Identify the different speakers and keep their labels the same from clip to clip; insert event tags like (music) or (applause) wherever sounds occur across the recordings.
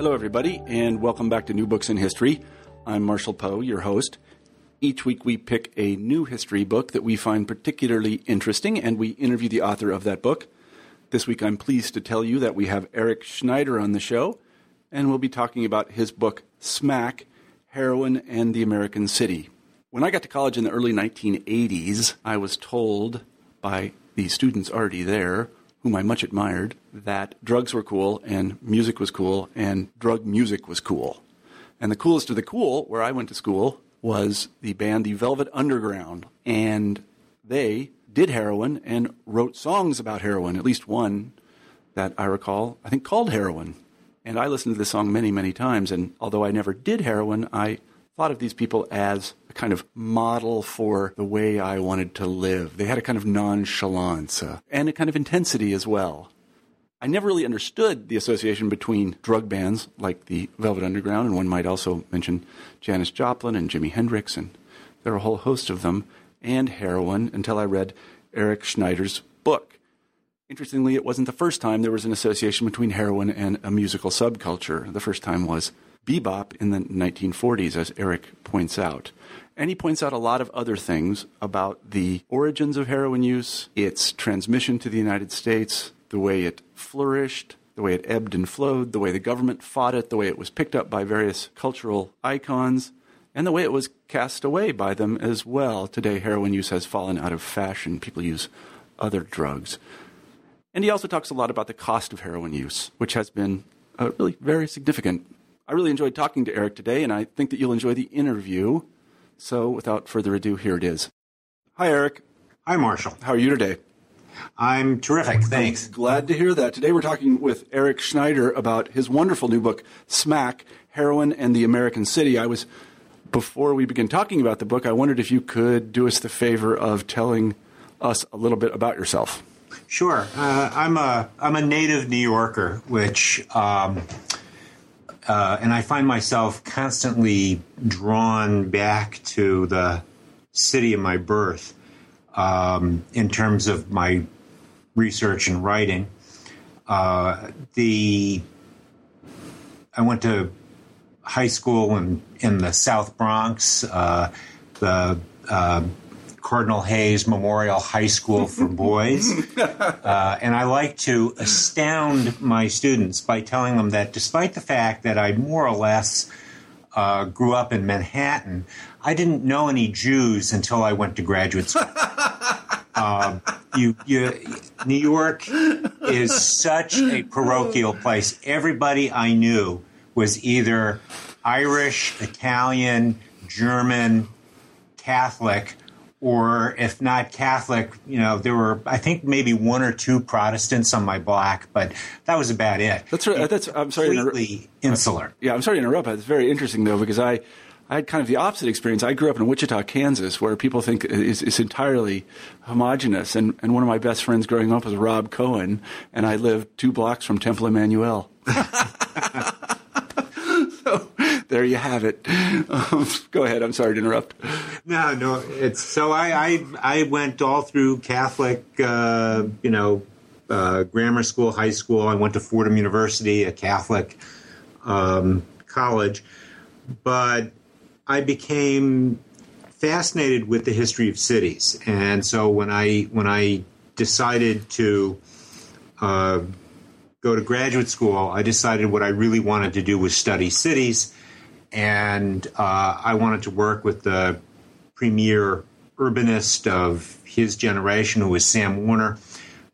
Speaker 1: Hello, everybody, and welcome back to New Books in History. I'm Marshall Poe, your host. Each week we pick a new history book that we find particularly interesting, and we interview the author of that book. This week I'm pleased to tell you that we have Eric Schneider on the show, and we'll be talking about his book, Smack Heroin and the American City. When I got to college in the early 1980s, I was told by the students already there whom I much admired, that drugs were cool and music was cool and drug music was cool. And the coolest of the cool, where I went to school, was the band The Velvet Underground. And they did heroin and wrote songs about heroin, at least one that I recall, I think called Heroin. And I listened to this song many, many times. And although I never did heroin, I thought of these people as a kind of model for the way I wanted to live. They had a kind of nonchalance uh, and a kind of intensity as well. I never really understood the association between drug bands like the Velvet Underground, and one might also mention Janis Joplin and Jimi Hendrix, and there are a whole host of them, and heroin until I read Eric Schneider's book. Interestingly, it wasn't the first time there was an association between heroin and a musical subculture. The first time was bebop in the 1940s, as Eric points out. And he points out a lot of other things about the origins of heroin use, its transmission to the United States, the way it flourished, the way it ebbed and flowed, the way the government fought it, the way it was picked up by various cultural icons, and the way it was cast away by them as well. Today, heroin use has fallen out of fashion. People use other drugs. And he also talks a lot about the cost of heroin use, which has been uh, really very significant I really enjoyed talking to Eric today, and I think that you'll enjoy the interview. So, without further ado, here it is. Hi, Eric.
Speaker 2: Hi, Marshall.
Speaker 1: How are you today?
Speaker 2: I'm terrific. Thanks.
Speaker 1: I'm glad to hear that. Today, we're talking with Eric Schneider about his wonderful new book, Smack Heroin and the American City. I was, before we begin talking about the book, I wondered if you could do us the favor of telling us a little bit about yourself.
Speaker 2: Sure. Uh, I'm a I'm a native New Yorker, which um, uh, and I find myself constantly drawn back to the city of my birth um, in terms of my research and writing. Uh, the I went to high school in in the South Bronx. Uh, the uh, Cardinal Hayes Memorial High School for (laughs) Boys. Uh, and I like to astound my students by telling them that despite the fact that I more or less uh, grew up in Manhattan, I didn't know any Jews until I went to graduate school. Uh, (laughs) you, you, New York is such a parochial place. Everybody I knew was either Irish, Italian, German, Catholic, or if not Catholic, you know, there were I think maybe one or two Protestants on my block, but that was about it.
Speaker 1: That's right. That's I'm sorry.
Speaker 2: Completely insular.
Speaker 1: Yeah, I'm sorry to interrupt. It's very interesting though because I. I had kind of the opposite experience. I grew up in Wichita, Kansas, where people think it's, it's entirely homogenous. And, and one of my best friends growing up was Rob Cohen, and I lived two blocks from Temple Emmanuel. (laughs) there you have it. Um, go ahead. I'm sorry to interrupt.
Speaker 2: No, no. It's so I I, I went all through Catholic, uh, you know, uh, grammar school, high school. I went to Fordham University, a Catholic um, college, but I became fascinated with the history of cities, and so when I when I decided to uh, go to graduate school, I decided what I really wanted to do was study cities, and uh, I wanted to work with the premier urbanist of his generation, who was Sam Warner,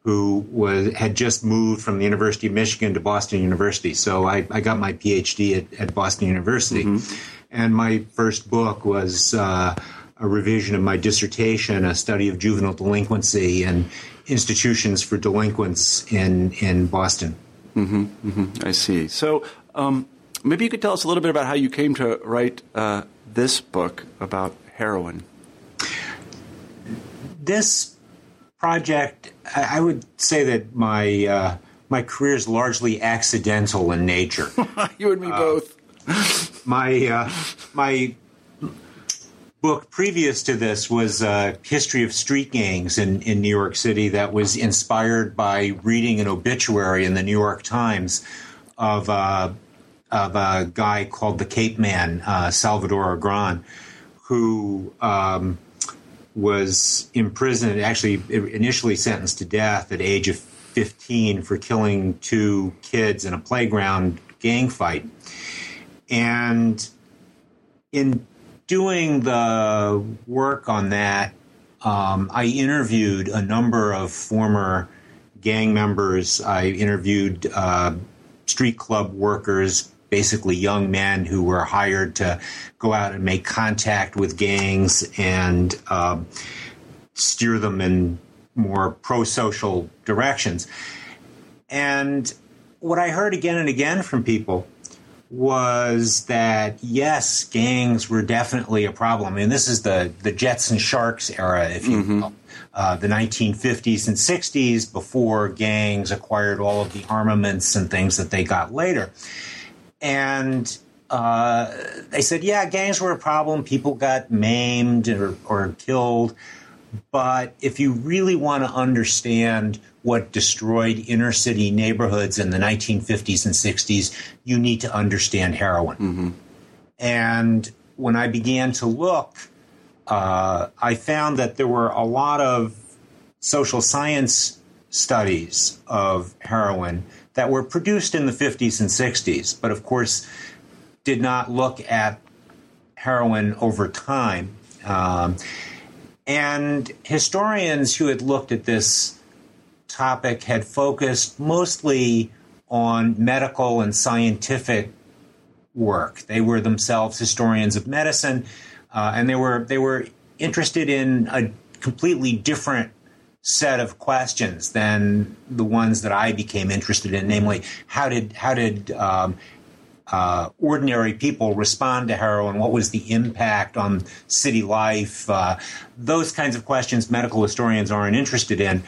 Speaker 2: who was had just moved from the University of Michigan to Boston University. So I, I got my PhD at, at Boston University, mm-hmm. and my first book was. Uh, a revision of my dissertation, a study of juvenile delinquency and institutions for delinquents in in Boston.
Speaker 1: Mm-hmm, mm-hmm. I see. So um, maybe you could tell us a little bit about how you came to write uh, this book about heroin.
Speaker 2: This project, I would say that my uh, my career is largely accidental in nature. (laughs)
Speaker 1: you and me uh,
Speaker 2: both. my uh, my book previous to this was a history of street gangs in, in New York City that was inspired by reading an obituary in the New York Times of uh, of a guy called the Cape Man, uh, Salvador Agron, who um, was imprisoned, actually initially sentenced to death at age of 15 for killing two kids in a playground gang fight. And in doing the work on that, um, I interviewed a number of former gang members. I interviewed uh, street club workers, basically young men who were hired to go out and make contact with gangs and uh, steer them in more pro social directions. And what I heard again and again from people was that yes, gangs were definitely a problem. I mean, this is the the Jets and Sharks era, if you mm-hmm. will, uh, the 1950s and 60s, before gangs acquired all of the armaments and things that they got later. And uh, they said, yeah, gangs were a problem. People got maimed or, or killed. But if you really want to understand what destroyed inner city neighborhoods in the 1950s and 60s, you need to understand heroin. Mm-hmm. And when I began to look, uh, I found that there were a lot of social science studies of heroin that were produced in the 50s and 60s, but of course did not look at heroin over time. Um, and historians who had looked at this topic had focused mostly on medical and scientific work. They were themselves historians of medicine, uh, and they were they were interested in a completely different set of questions than the ones that I became interested in. Namely, how did how did um, uh, ordinary people respond to heroin? What was the impact on city life? Uh, those kinds of questions medical historians aren't interested in.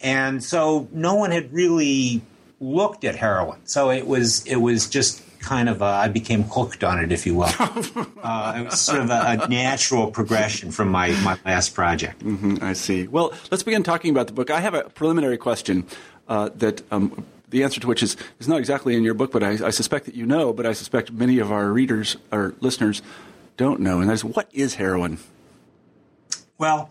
Speaker 2: And so no one had really looked at heroin. So it was it was just kind of a, I became hooked on it, if you will. (laughs) uh, it was sort of a, a, natural progression from my, my last project.
Speaker 1: Mm-hmm, I see. Well, let's begin talking about the book. I have a preliminary question uh, that um, the answer to which is, is not exactly in your book, but I, I, suspect that you know, but I suspect many of our readers or listeners don't know, and that is what is heroin?
Speaker 2: Well,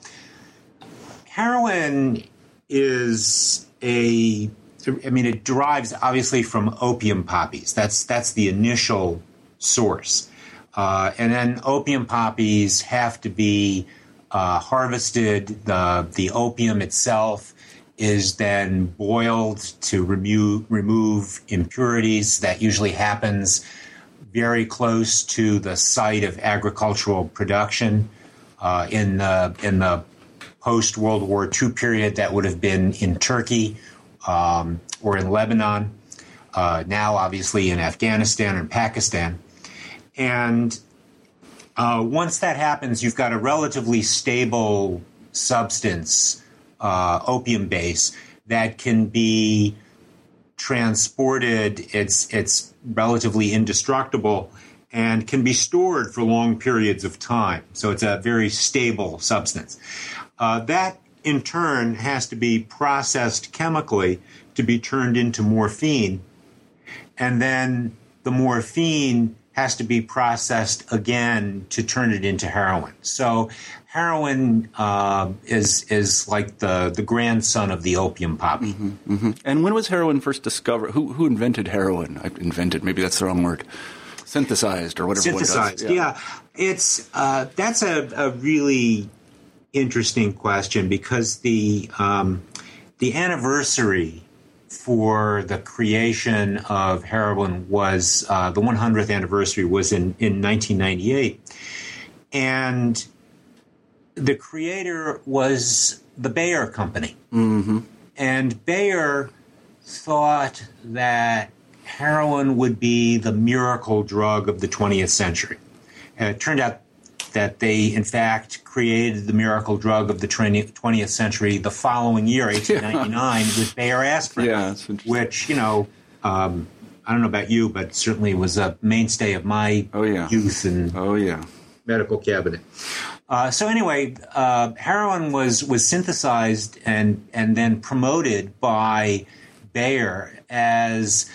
Speaker 2: heroin is a I mean, it derives obviously from opium poppies. That's that's the initial source, uh, and then opium poppies have to be uh, harvested. the The opium itself is then boiled to remove remove impurities. That usually happens very close to the site of agricultural production. Uh, in the in the post World War II period that would have been in Turkey um, or in Lebanon, uh, now obviously in Afghanistan and Pakistan. And uh, once that happens, you've got a relatively stable substance, uh, opium base, that can be transported. It's it's relatively indestructible and can be stored for long periods of time. So it's a very stable substance. Uh, that in turn has to be processed chemically to be turned into morphine. And then the morphine has to be processed again to turn it into heroin. So heroin uh, is is like the the grandson of the opium poppy. Mm-hmm,
Speaker 1: mm-hmm. And when was heroin first discovered? Who who invented heroin? I invented. Maybe that's the wrong word. Synthesized or whatever.
Speaker 2: Synthesized. Yeah. yeah. it's uh, that's a, a really interesting question because the um, the anniversary for the creation of heroin was uh, the 100th anniversary was in, in 1998 and the creator was the bayer company
Speaker 1: mm-hmm.
Speaker 2: and bayer thought that heroin would be the miracle drug of the 20th century. And it turned out that they, in fact, created the miracle drug of the 20th century the following year, (laughs) 1899, with Bayer aspirin,
Speaker 1: Yeah,
Speaker 2: which, you know, um, I don't know about you, but certainly was a mainstay of my
Speaker 1: oh, yeah.
Speaker 2: youth and
Speaker 1: oh, yeah.
Speaker 2: medical cabinet. Uh, so anyway, uh, heroin was was synthesized and and then promoted by Bayer as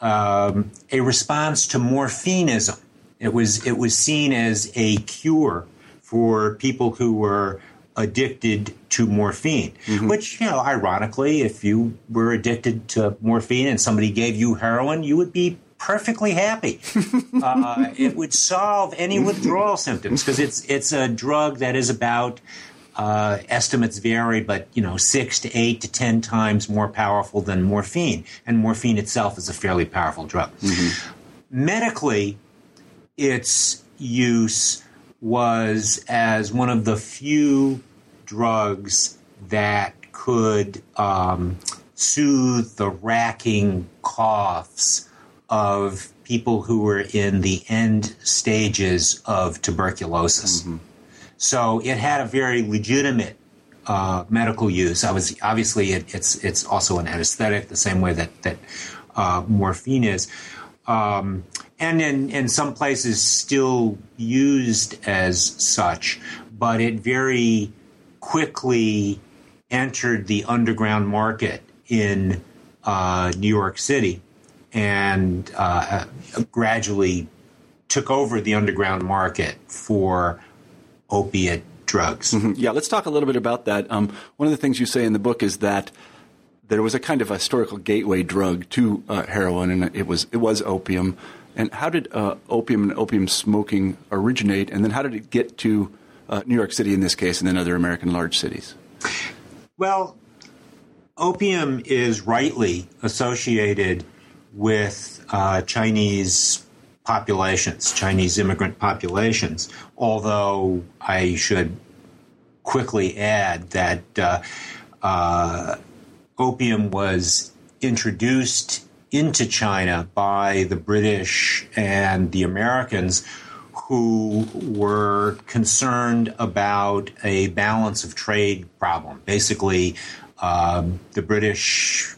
Speaker 2: um, a response to morphinism. It was it was seen as a cure for people who were addicted to morphine. Mm-hmm. Which you know, ironically, if you were addicted to morphine and somebody gave you heroin, you would be perfectly happy. (laughs) uh, it would solve any withdrawal (laughs) symptoms because it's it's a drug that is about uh, estimates vary, but you know six to eight to ten times more powerful than morphine, and morphine itself is a fairly powerful drug. Mm-hmm. Medically, its use was as one of the few drugs that could um, soothe the racking coughs of people who were in the end stages of tuberculosis. Mm-hmm. So it had a very legitimate uh, medical use. I was obviously it, it's it's also an anesthetic, the same way that that uh, morphine is, um, and in in some places still used as such. But it very quickly entered the underground market in uh, New York City and uh, gradually took over the underground market for opiate drugs.
Speaker 1: Mm-hmm. Yeah, let's talk a little bit about that. Um, one of the things you say in the book is that there was a kind of historical gateway drug to uh, heroin, and it was it was opium. And how did uh, opium and opium smoking originate, and then how did it get to uh, New York City in this case, and then other American large cities?
Speaker 2: Well, opium is rightly associated with uh, Chinese populations, Chinese immigrant populations. Although I should quickly add that uh, uh, opium was introduced into China by the British and the Americans who were concerned about a balance of trade problem. Basically, um, the British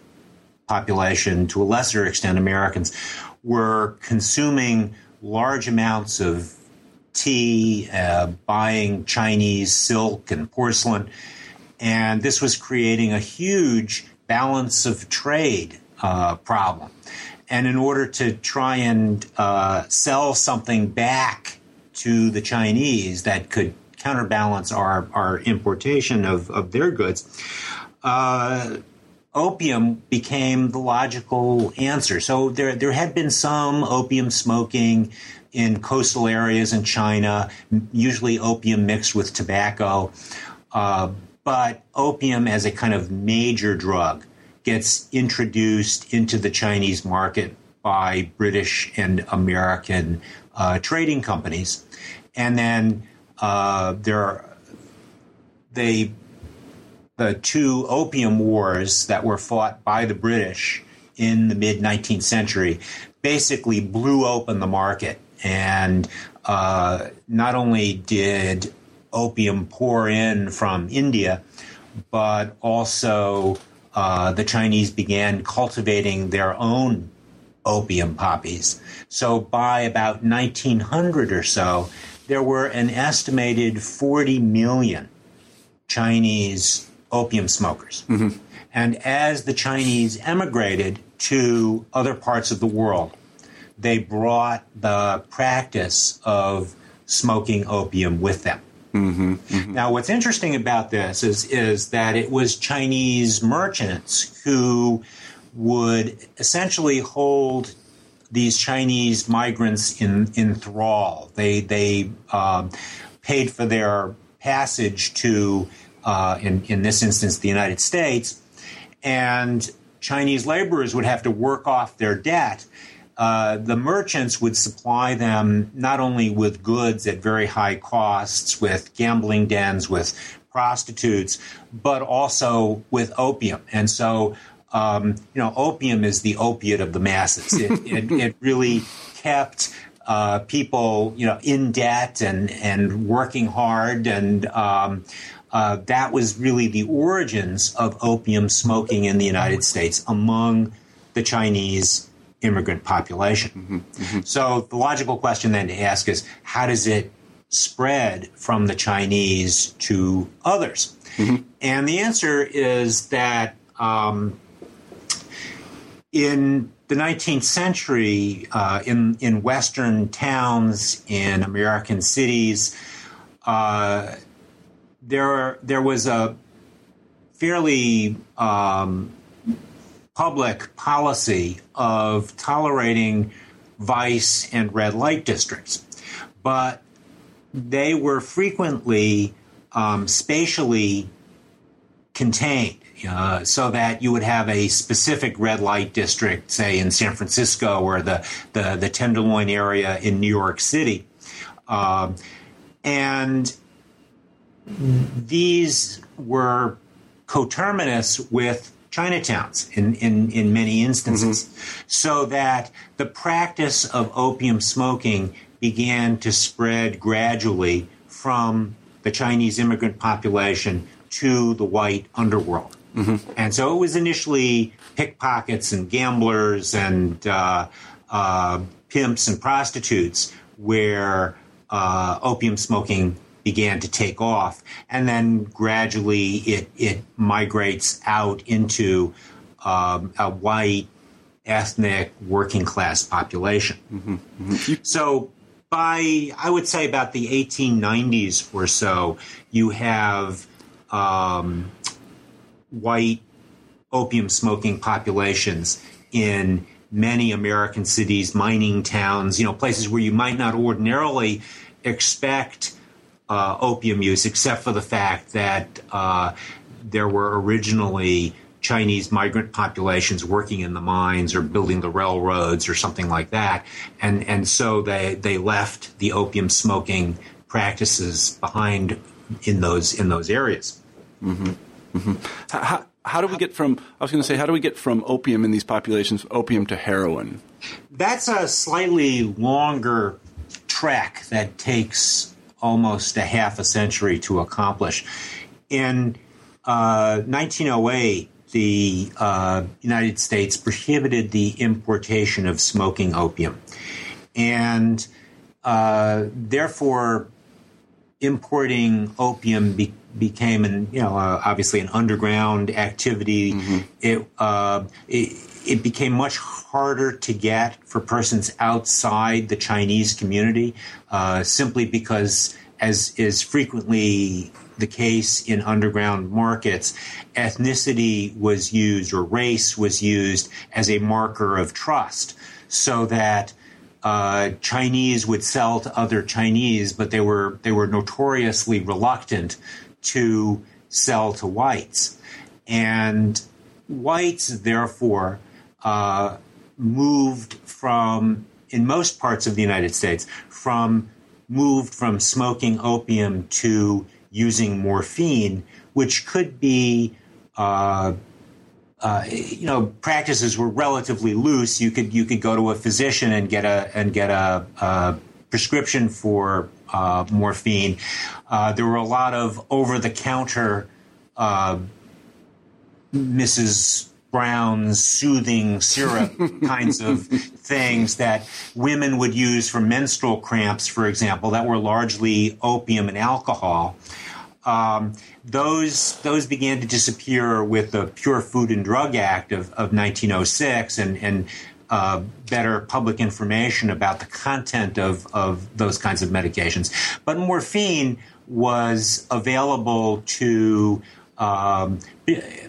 Speaker 2: population, to a lesser extent, Americans, were consuming large amounts of tea, uh, buying Chinese silk and porcelain, and this was creating a huge balance of trade uh, problem. And in order to try and uh, sell something back to the Chinese that could counterbalance our, our importation of, of their goods, uh, opium became the logical answer. So there, there had been some opium smoking in coastal areas in China, usually opium mixed with tobacco. Uh, but opium as a kind of major drug gets introduced into the Chinese market by British and American uh, trading companies. And then uh, there are, they the two opium wars that were fought by the British in the mid 19th century basically blew open the market. And uh, not only did opium pour in from India, but also uh, the Chinese began cultivating their own opium poppies. So by about 1900 or so, there were an estimated 40 million Chinese opium smokers. Mm-hmm. And as the Chinese emigrated to other parts of the world, they brought the practice of smoking opium with them. Mm-hmm, mm-hmm. Now, what's interesting about this is, is that it was Chinese merchants who would essentially hold these Chinese migrants in, in thrall. They, they um, paid for their passage to uh, in, in this instance, the United States, and Chinese laborers would have to work off their debt. Uh, the merchants would supply them not only with goods at very high costs, with gambling dens, with prostitutes, but also with opium. And so um, you know, opium is the opiate of the masses. It, (laughs) it, it really kept uh, people, you know, in debt and and working hard, and um, uh, that was really the origins of opium smoking in the United States among the Chinese immigrant population. Mm-hmm, mm-hmm. So the logical question then to ask is, how does it spread from the Chinese to others? Mm-hmm. And the answer is that um, in the 19th century, uh, in in Western towns, in American cities, uh, there there was a fairly um, public policy of tolerating vice and red light districts, but they were frequently um, spatially contained. Uh, so that you would have a specific red light district, say in San Francisco or the, the, the Tenderloin area in New York City. Uh, and these were coterminous with Chinatowns in, in, in many instances, mm-hmm. so that the practice of opium smoking began to spread gradually from the Chinese immigrant population to the white underworld. Mm-hmm. And so it was initially pickpockets and gamblers and uh, uh, pimps and prostitutes where uh, opium smoking began to take off. And then gradually it, it migrates out into um, a white, ethnic, working class population. Mm-hmm. Mm-hmm. So by, I would say, about the 1890s or so, you have um, white opium smoking populations in many American cities, mining towns, you know, places where you might not ordinarily expect uh, opium use, except for the fact that uh, there were originally Chinese migrant populations working in the mines or building the railroads or something like that, and and so they they left the opium smoking practices behind in those in those areas.
Speaker 1: Mm-hmm. Mm-hmm. How, how do we get from? I was going to say, how do we get from opium in these populations, opium to heroin?
Speaker 2: That's a slightly longer track that takes almost a half a century to accomplish. In uh, 1908, the uh, United States prohibited the importation of smoking opium, and uh, therefore importing opium be- became an you know uh, obviously an underground activity. Mm-hmm. It, uh, it, it became much harder to get for persons outside the Chinese community, uh, simply because, as is frequently the case in underground markets, ethnicity was used or race was used as a marker of trust, so that uh, Chinese would sell to other Chinese, but they were they were notoriously reluctant to sell to whites, and whites therefore uh, moved from in most parts of the United States from moved from smoking opium to using morphine, which could be uh, uh, you know, practices were relatively loose. You could you could go to a physician and get a and get a, a prescription for uh, morphine. Uh, there were a lot of over the counter uh, Mrs. Brown's soothing syrup (laughs) kinds of things that women would use for menstrual cramps, for example, that were largely opium and alcohol. Um, those those began to disappear with the Pure Food and Drug Act of, of 1906 and, and uh, better public information about the content of, of those kinds of medications. But morphine was available to um,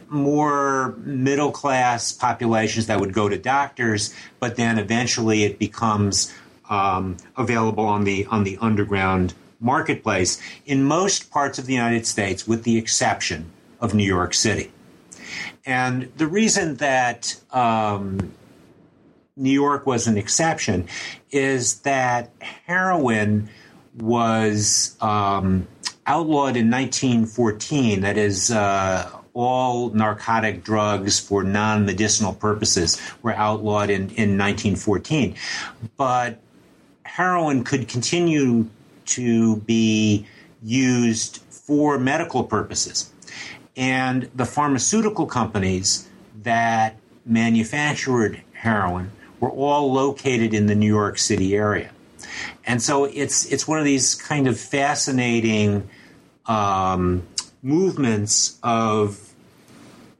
Speaker 2: more middle class populations that would go to doctors, but then eventually it becomes um, available on the on the underground marketplace in most parts of the United States, with the exception of New York City. And the reason that um, New York was an exception is that heroin was um, outlawed in 1914, that is, uh, all narcotic drugs for non medicinal purposes were outlawed in, in 1914. But heroin could continue to be used for medical purposes. And the pharmaceutical companies that manufactured heroin were all located in the New York City area. And so it's it's one of these kind of fascinating um, movements of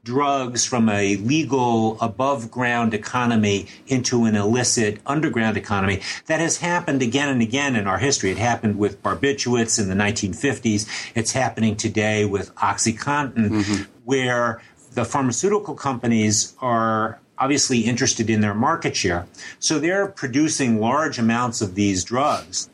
Speaker 2: drugs from a legal above ground economy into an illicit underground economy that has happened again and again in our history. It happened with barbiturates in the 1950s. It's happening today with OxyContin, mm-hmm. where the pharmaceutical companies are obviously interested in their market share. So they're producing large amounts of these drugs.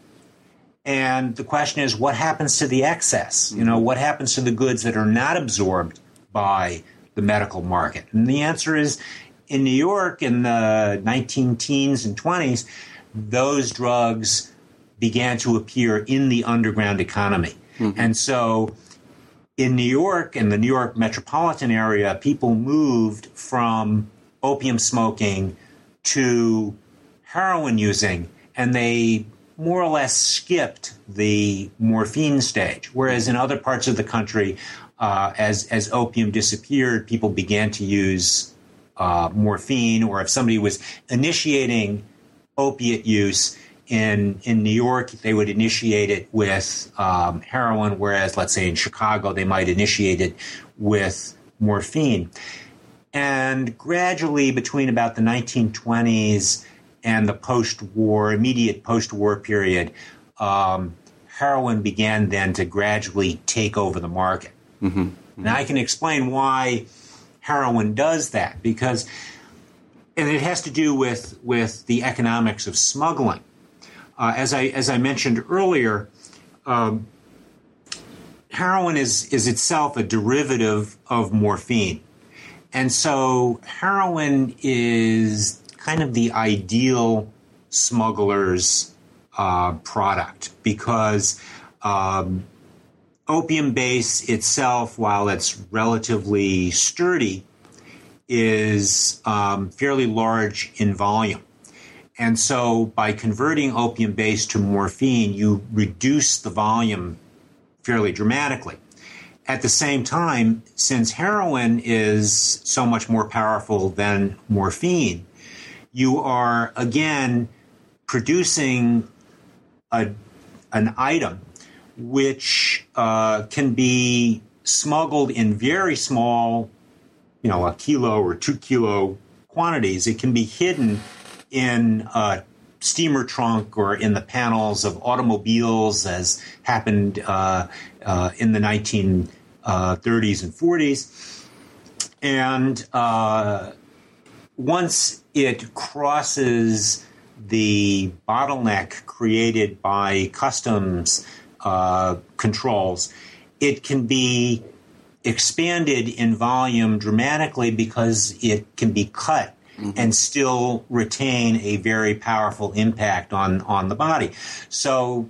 Speaker 2: And the question is, what happens to the excess? You know, what happens to the goods that are not absorbed by the medical market? And the answer is in New York in the 19 teens and 20s, those drugs began to appear in the underground economy. Mm-hmm. And so in New York, and the New York metropolitan area, people moved from opium smoking to heroin using, and they more or less skipped the morphine stage. Whereas in other parts of the country, uh, as as opium disappeared, people began to use uh, morphine, or if somebody was initiating opiate use in in New York, they would initiate it with um, heroin, whereas let's say in Chicago, they might initiate it with morphine. And gradually, between about the 1920s and the post-war, immediate post-war period, um, heroin began then to gradually take over the market. Mm-hmm. Mm-hmm. Now I can explain why heroin does that because, and it has to do with with the economics of smuggling. Uh, as I as I mentioned earlier, um, heroin is is itself a derivative of morphine, and so heroin is kind of the ideal smuggler's uh, product because um, opium base itself, while it's relatively sturdy, is um, fairly large in volume. And so by converting opium base to morphine, you reduce the volume fairly dramatically. At the same time, since heroin is so much more powerful than morphine, you are again producing a, an item which uh, can be smuggled in very small, you know, a kilo or two kilo quantities. It can be hidden in a steamer trunk or in the panels of automobiles, as happened uh, uh, in the 1930s uh, and 40s. And uh, once it crosses the bottleneck created by customs uh, controls, it can be expanded in volume dramatically because it can be cut mm-hmm. and still retain a very powerful impact on, on the body. So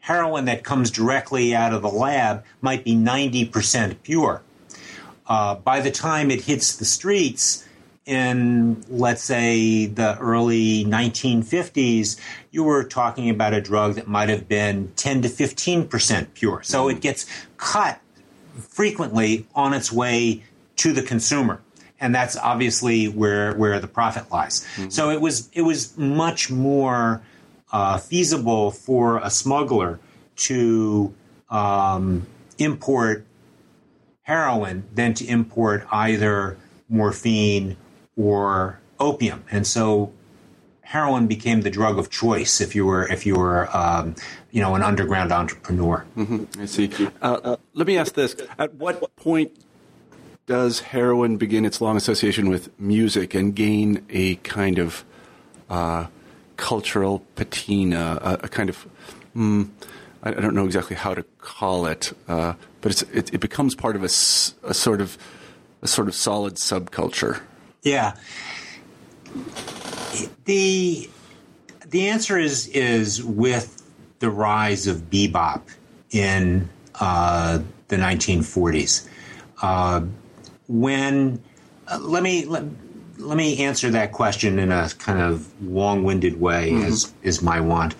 Speaker 2: heroin that comes directly out of the lab might be 90% pure. Uh, by the time it hits the streets, in let's say the early 1950s, you were talking about a drug that might have been 10 to 15 percent pure. So mm-hmm. it gets cut frequently on its way to the consumer and that's obviously where where the profit lies. Mm-hmm. So it was it was much more uh, feasible for a smuggler to um, import heroin than to import either morphine or opium, and so heroin became the drug of choice if you were if you were um, you know an underground entrepreneur.
Speaker 1: Mm-hmm. I see. Uh, uh, let me ask this: At what point does heroin begin its long association with music and gain a kind of uh, cultural patina, a, a kind of mm, I, don't know exactly how to call it, uh, but it, it, becomes part of a, a sort of a sort of solid subculture.
Speaker 2: Yeah. The the answer is is with the rise of bebop in uh, the 1940s. Uh, when uh, let me let, let me answer that question in a kind of long-winded way, mm-hmm. as is my want.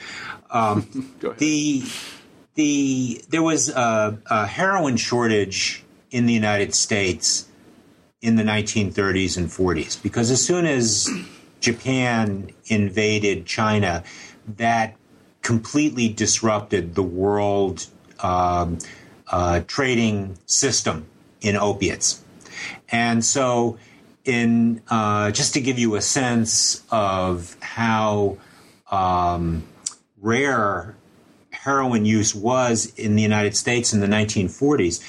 Speaker 2: Um, (laughs) the the there was a, a, heroin shortage in the United States in the 1930s and 40s because as soon as Japan invaded China, that completely disrupted the world um, uh, trading system in opiates. And so, in uh, just to give you a sense of how um, rare heroin use was in the United States in the 1940s,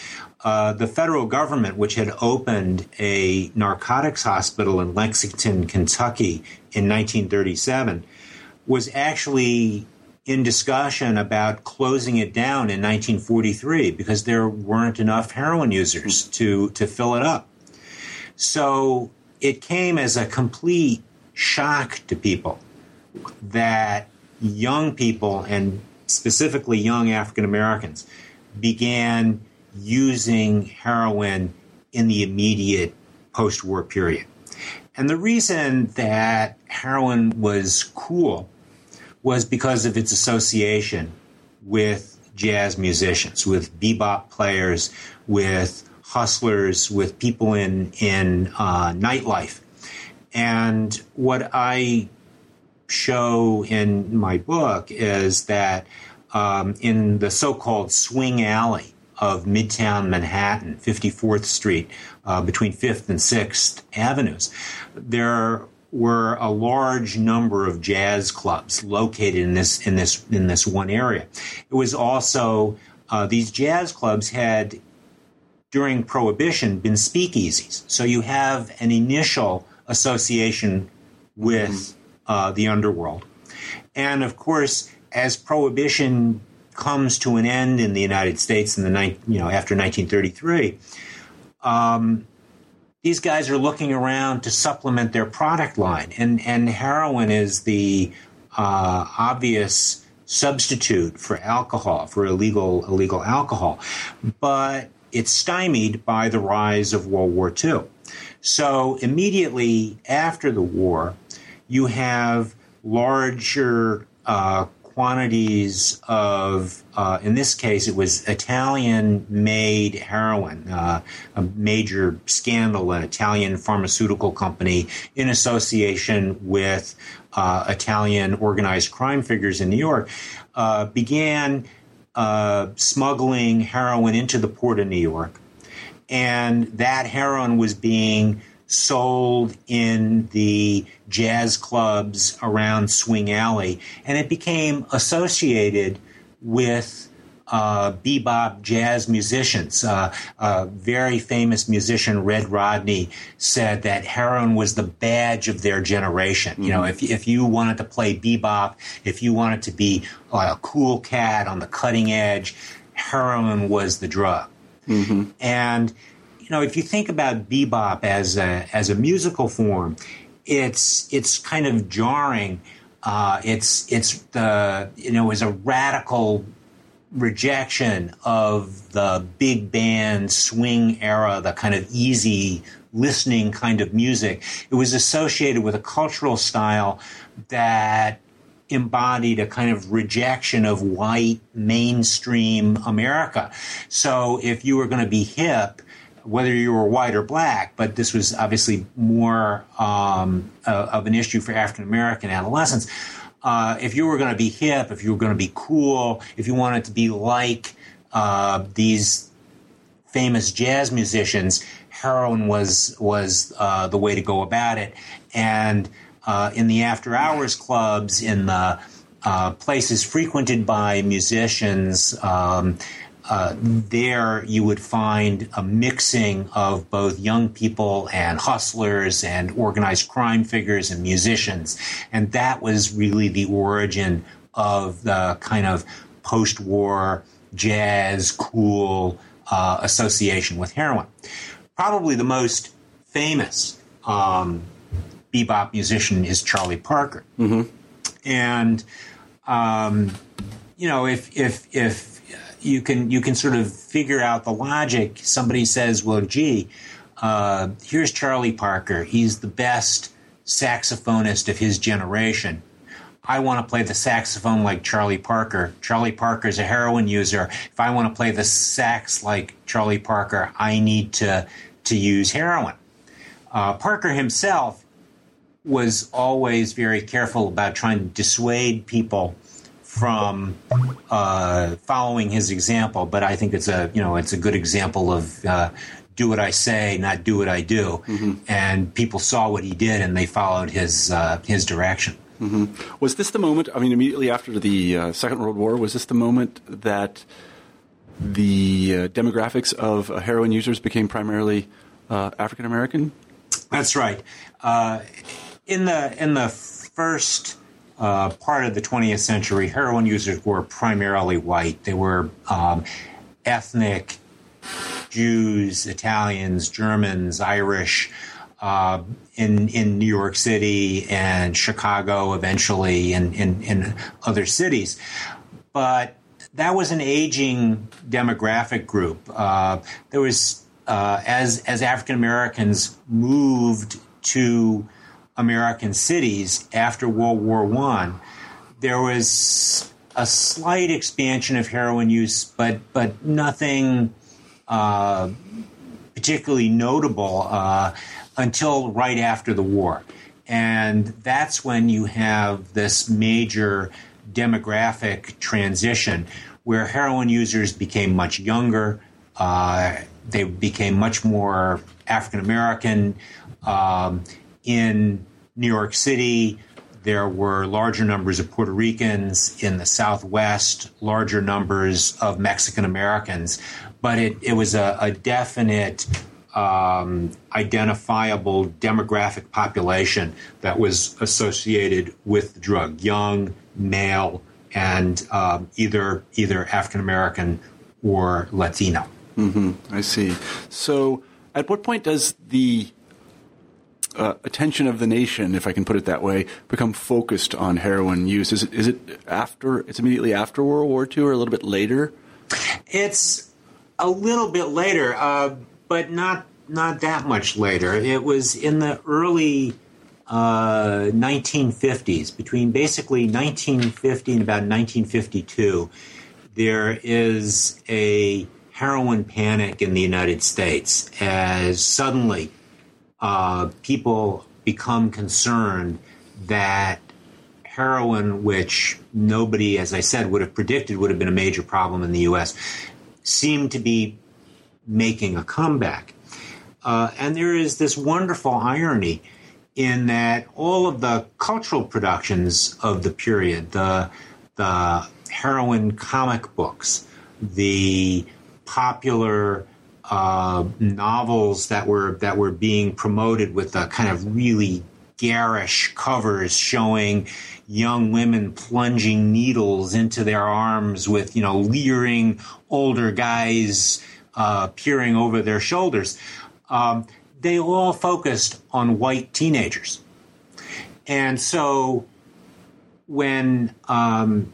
Speaker 2: uh, the federal government, which had opened a narcotics hospital in Lexington, Kentucky in 1937, was actually in discussion about closing it down in 1943 because there weren't enough heroin users to, to fill it up. So it came as a complete shock to people that young people and specifically young African Americans began using heroin in the immediate post war period. And the reason that heroin was cool was because of its association with jazz musicians, with bebop players, with hustlers, with people in in uh, nightlife. And what I show in my book is that um, in the so-called swing alley of Midtown Manhattan, 54th Street, uh, between 5th and 6th Avenues, there were a large number of jazz clubs located in this in this in this one area. It was also uh, these jazz clubs had during Prohibition been speakeasies, so you have an initial association with mm-hmm. uh, the underworld, and of course, as Prohibition comes to an end in the United States in the you know after 1933. Um, these guys are looking around to supplement their product line, and and heroin is the uh, obvious substitute for alcohol for illegal illegal alcohol, but it's stymied by the rise of World War II. So immediately after the war, you have larger uh, quantities of, uh, in this case, it was Italian made heroin, uh, a major scandal, an Italian pharmaceutical company in association with uh, Italian organized crime figures in New York, uh, began uh, smuggling heroin into the port of New York. And that heroin was being sold in the jazz clubs around Swing Alley, and it became associated with uh, bebop jazz musicians. Uh, a very famous musician, Red Rodney, said that heroin was the badge of their generation. Mm-hmm. You know, mm-hmm. if, if you wanted to play bebop, if you wanted to be a cool cat on the cutting edge, heroin was the drug. Mm-hmm. And know, if you think about bebop as a as a musical form, it's it's kind of jarring. Uh, it's it's the you know is a radical rejection of the big band swing era, the kind of easy listening kind of music. It was associated with a cultural style that embodied a kind of rejection of white mainstream America. So if you were going to be hip, whether you were white or black, but this was obviously more um, uh, of an issue for African American adolescents. Uh, if you were going to be hip, if you were going to be cool, if you wanted to be like uh, these famous jazz musicians, heroin was was uh, the way to go about it. And uh, in the after hours clubs, in the uh, places frequented by musicians. Um, uh, there you would find a mixing of both young people and hustlers and organized crime figures and musicians. And that was really the origin of the kind of post war jazz cool uh, association with heroin. Probably the most famous um, bebop musician is Charlie Parker. Mm-hmm. And, um, you know, if, if, if you can you can sort of figure out the logic. Somebody says, "Well, gee, uh, here's Charlie Parker. He's the best saxophonist of his generation. I want to play the saxophone like Charlie Parker. Charlie Parker is a heroin user. If I want to play the sax like Charlie Parker, I need to to use heroin. Uh, Parker himself was always very careful about trying to dissuade people from uh, following his example. But I think it's a you know it's a good example of uh, do what I say, not do what I do. Mm-hmm. And people saw what he did and they followed his uh, his direction.
Speaker 1: Mm-hmm. Was this the moment? I mean, immediately after the uh, Second World War, was this the moment that the uh, demographics of uh, heroin users became primarily uh, African American?
Speaker 2: That's right. Uh, in the in the first uh, part of the 20th century, heroin users were primarily white. They were um, ethnic Jews, Italians, Germans, Irish. Uh, in in New York City and Chicago, eventually, and in, in other cities, but that was an aging demographic group. Uh, there was uh, as as African Americans moved to American cities after World War One, there was a slight expansion of heroin use, but but nothing uh, particularly notable uh, until right after the war, and that's when you have this major demographic transition where heroin users became much younger. Uh, they became much more African American. Um, in New York City, there were larger numbers of Puerto Ricans. In the Southwest, larger numbers of Mexican Americans. But it, it was a, a definite um, identifiable demographic population that was associated with the drug young, male, and um, either either African American or Latino.
Speaker 1: Mm-hmm. I see. So, at what point does the uh, attention of the nation, if I can put it that way, become focused on heroin use? Is it is it after? It's immediately after World War II, or a little bit later?
Speaker 2: It's a little bit later, uh, but not not that much later. It was in the early uh, 1950s, between basically 1950 and about 1952. There is a heroin panic in the United States as suddenly uh, people become concerned that heroin, which nobody, as I said, would have predicted would have been a major problem in the U.S., seemed to be making a comeback. Uh, and there is this wonderful irony in that all of the cultural productions of the period, the, the heroin comic books, the popular uh, novels that were that were being promoted with the kind of really garish covers showing young women plunging needles into their arms with you know leering older guys uh, peering over their shoulders. Um, they all focused on white teenagers, and so when um,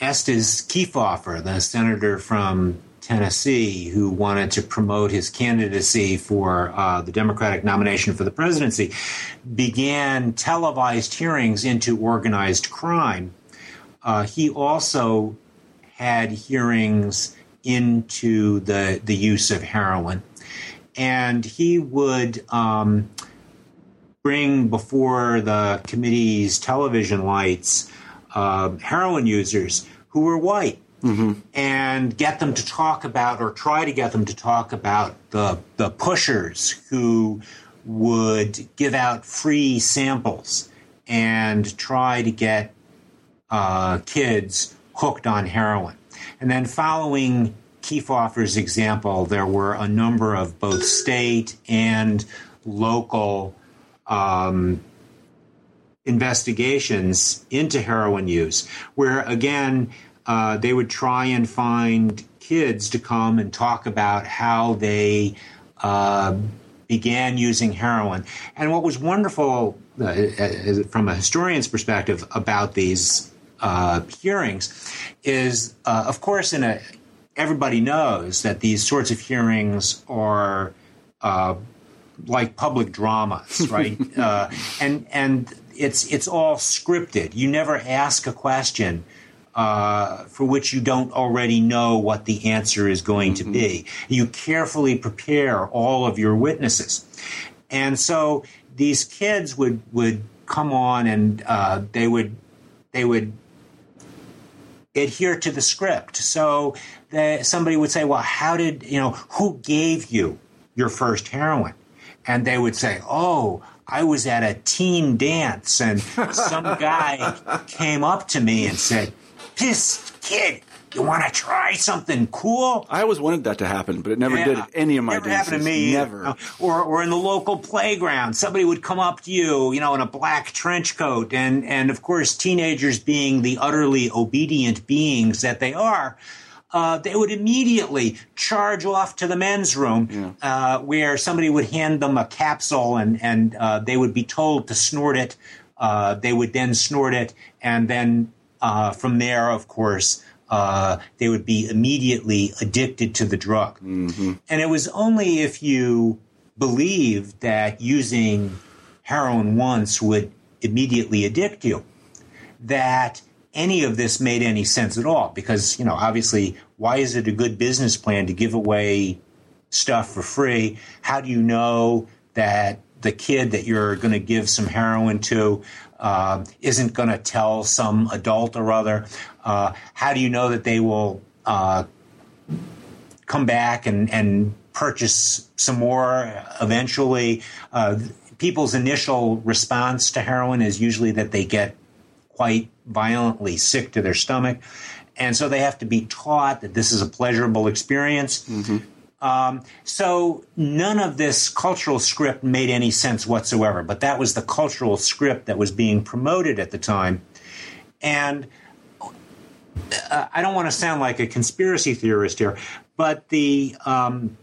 Speaker 2: Estes Kefauver, the senator from Tennessee, who wanted to promote his candidacy for uh, the Democratic nomination for the presidency, began televised hearings into organized crime. Uh, he also had hearings into the the use of heroin, and he would um, bring before the committee's television lights uh, heroin users who were white mm-hmm. and get them to talk about or try to get them to talk about the the pushers who would give out free samples and try to get uh, kids hooked on heroin. And then following Kefauver's example, there were a number of both state and local um, investigations into heroin use, where again, uh, they would try and find kids to come and talk about how they uh, began using heroin. And what was wonderful uh, from a historian's perspective about these uh, hearings is, uh, of course, in a everybody knows that these sorts of hearings are uh, like public dramas, (laughs) right? uh, and and it's it's all scripted. You never ask a question uh, for which you don't already know what the answer is going mm-hmm. to be. You carefully prepare all of your witnesses, and so these kids would would come on and uh, they would they would adhere to the script. So the, somebody would say, "Well, how did you know who gave you your first heroin?" And they would say, "Oh, I was at a teen dance, and some guy (laughs) came up to me and said." This kid, you want to try something cool?
Speaker 1: I always wanted that to happen, but it never yeah, did at any of my days.
Speaker 2: never
Speaker 1: dances.
Speaker 2: happened to me.
Speaker 1: Never.
Speaker 2: Or, or in the local playground, somebody would come up to you, you know, in a black trench coat, and and of course, teenagers being the utterly obedient beings that they are. Uh, they would immediately charge off to the men's room yeah. uh, where somebody would hand them a capsule and, and uh, they would be told to snort it. Uh, they would then snort it and then uh, from there, of course, uh, they would be immediately addicted to the drug. Mm-hmm. And it was only if you believed that using heroin once would immediately addict you that any of this made any sense at all. Because, you know, obviously, why is it a good business plan to give away stuff for free? How do you know that the kid that you're going to give some heroin to uh, isn't going to tell some adult or other? Uh, how do you know that they will uh, come back and, and purchase some more eventually? Uh, people's initial response to heroin is usually that they get quite violently sick to their stomach. And so they have to be taught that this is a pleasurable experience. Mm-hmm. Um, so none of this cultural script made any sense whatsoever, but that was the cultural script that was being promoted at the time. And uh, I don't want to sound like a conspiracy theorist here, but the um,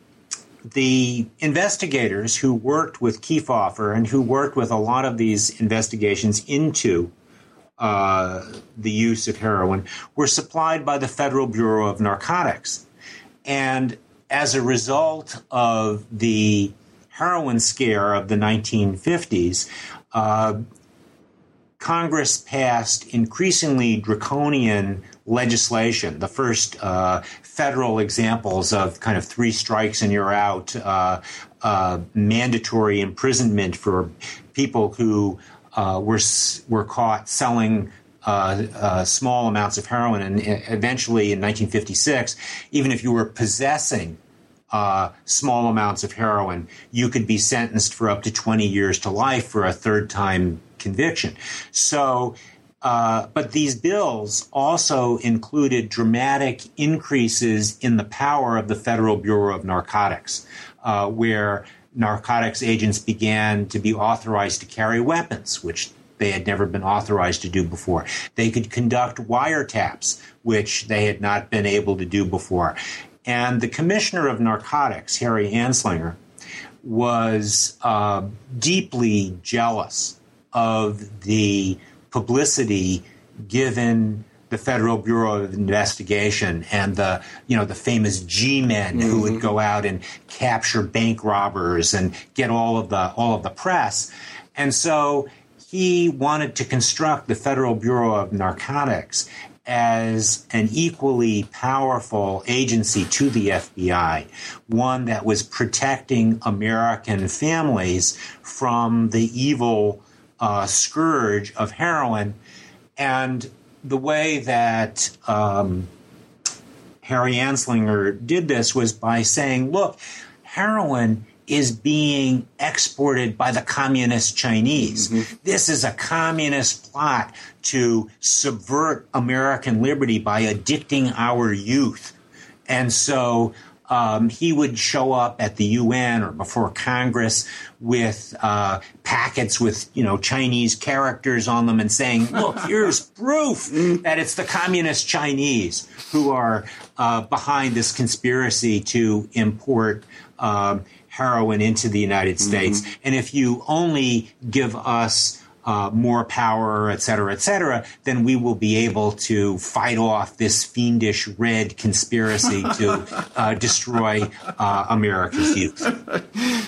Speaker 2: the investigators who worked with Kefauver and who worked with a lot of these investigations into uh, the use of heroin were supplied by the Federal Bureau of Narcotics. And as a result of the heroin scare of the 1950s, uh, Congress passed increasingly draconian legislation. The first uh, federal examples of kind of three strikes and you're out, uh, uh mandatory imprisonment for people who uh, were were caught selling uh, uh, small amounts of heroin, and eventually in 1956, even if you were possessing uh, small amounts of heroin, you could be sentenced for up to 20 years to life for a third time conviction. So, uh, but these bills also included dramatic increases in the power of the Federal Bureau of Narcotics, uh, where narcotics agents began to be authorized to carry weapons, which they had never been authorized to do before. They could conduct wiretaps, which they had not been able to do before. And the commissioner of narcotics, Harry Anslinger, was uh, deeply jealous of the publicity given the Federal Bureau of Investigation and the you know the famous G-men mm-hmm. who would mm-hmm. go out and capture bank robbers and get all of the all of the press. And so he wanted to construct the Federal Bureau of Narcotics as an equally powerful agency to the FBI, one that was protecting American families from the evil uh, scourge of heroin. And the way that um, Harry Anslinger did this was by saying, look, heroin is being exported by the communist Chinese. Mm-hmm. This is a communist plot to subvert American liberty by addicting our youth. And so um, he would show up at the UN or before Congress with uh, packets with you know Chinese characters on them and saying, "Look, (laughs) here's proof that it's the communist Chinese who are uh, behind this conspiracy to import." Um, heroin into the United. States. Mm-hmm. And if you only give us uh, more power, et cetera, et cetera, then we will be able to fight off this fiendish red conspiracy to (laughs) uh, destroy uh, America's youth.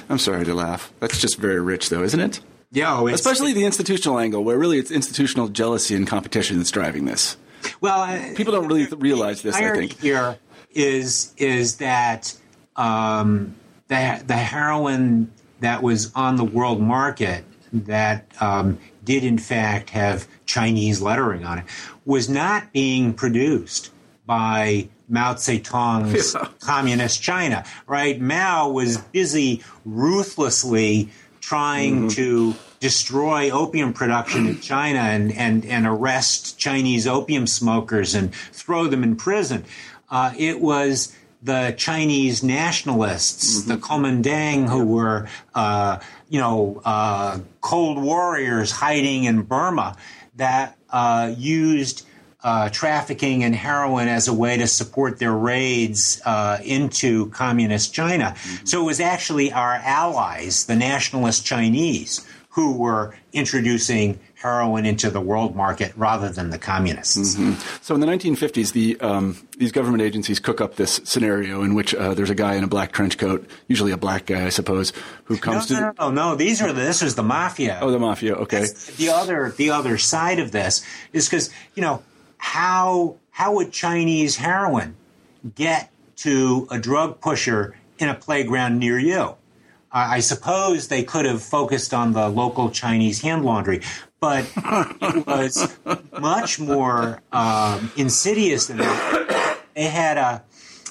Speaker 1: I'm sorry to laugh. That's just very rich, though, isn't it?
Speaker 2: Yeah, oh,
Speaker 1: especially the institutional angle, where really it's institutional jealousy and competition that's driving this.
Speaker 2: Well, uh,
Speaker 1: people don't really realize this. I think
Speaker 2: here is is that um, the the heroin that was on the world market that um, did in fact have Chinese lettering on it was not being produced by Mao Zedong's yeah. communist China, right? Mao was busy ruthlessly trying mm-hmm. to destroy opium production in China and, and, and arrest Chinese opium smokers and throw them in prison. Uh, it was the Chinese nationalists, mm-hmm. the Kuomintang, who were, uh, you know, uh, cold warriors hiding in Burma, that uh, used uh, trafficking in heroin as a way to support their raids uh, into communist China. Mm-hmm. So it was actually our allies, the nationalist Chinese, who were introducing heroin into the world market rather than the communists.
Speaker 1: Mm-hmm. So in the 1950s, the, um, these government agencies cook up this scenario in which uh, there's a guy in a black trench coat, usually a black guy, I suppose, who comes
Speaker 2: no,
Speaker 1: to.
Speaker 2: No, no, no, these are this is the mafia.
Speaker 1: Oh, the mafia. Okay.
Speaker 2: That's the other the other side of this is because you know how how would Chinese heroin get to a drug pusher in a playground near you? I suppose they could have focused on the local Chinese hand laundry, but it was much more um, insidious than that. They had a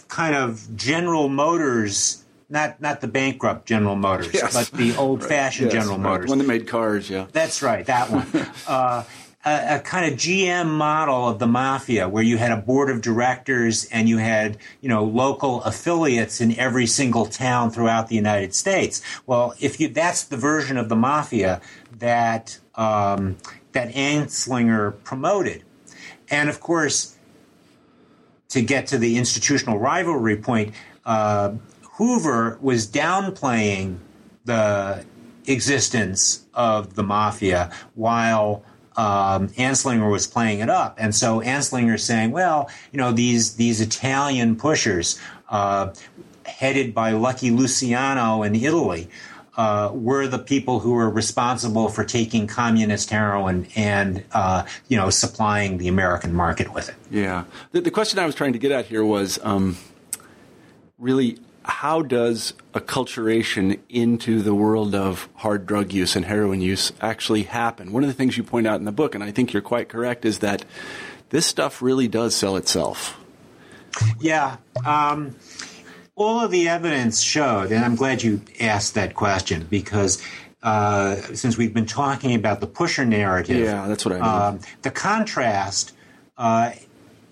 Speaker 2: kind of General Motors, not not the bankrupt General Motors, yes. but the old-fashioned right. yes, General Motors,
Speaker 1: one that made cars. Yeah,
Speaker 2: that's right, that one. (laughs) Uh, a, a, kind of GM model of the mafia where you had a board of directors and you had, you know, local affiliates in every single town throughout the United States. Well, if you, that's the version of the mafia that, um, that Anslinger promoted. And of course, to get to the institutional rivalry point, uh, Hoover was downplaying the existence of the mafia while um, Anslinger was playing it up, and so Anslinger saying, "Well, you know, these these Italian pushers, uh, headed by Lucky Luciano in Italy." Uh, were the people who were responsible for taking communist heroin and uh, you know supplying the American market with it.
Speaker 1: Yeah, the, the question I was trying to get at here was um, really how does acculturation into the world of hard drug use and heroin use actually happen? One of the things you point out in the book, and I think you're quite correct, is that this stuff really does sell itself.
Speaker 2: Yeah. Um, all of the evidence showed, and I'm glad you asked that question because uh, since we've been talking about the pusher narrative,
Speaker 1: yeah, that's what I mean. Um,
Speaker 2: the contrast uh,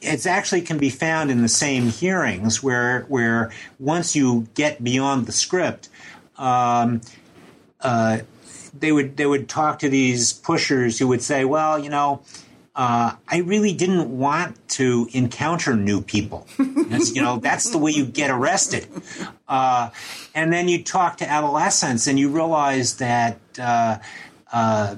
Speaker 2: it actually can be found in the same hearings where where once you get beyond the script, um, uh, they would they would talk to these pushers who would say, well, you know. Uh, I really didn't want to encounter new people. (laughs) you know, that's the way you get arrested. Uh, and then you talk to adolescents and you realize that uh, uh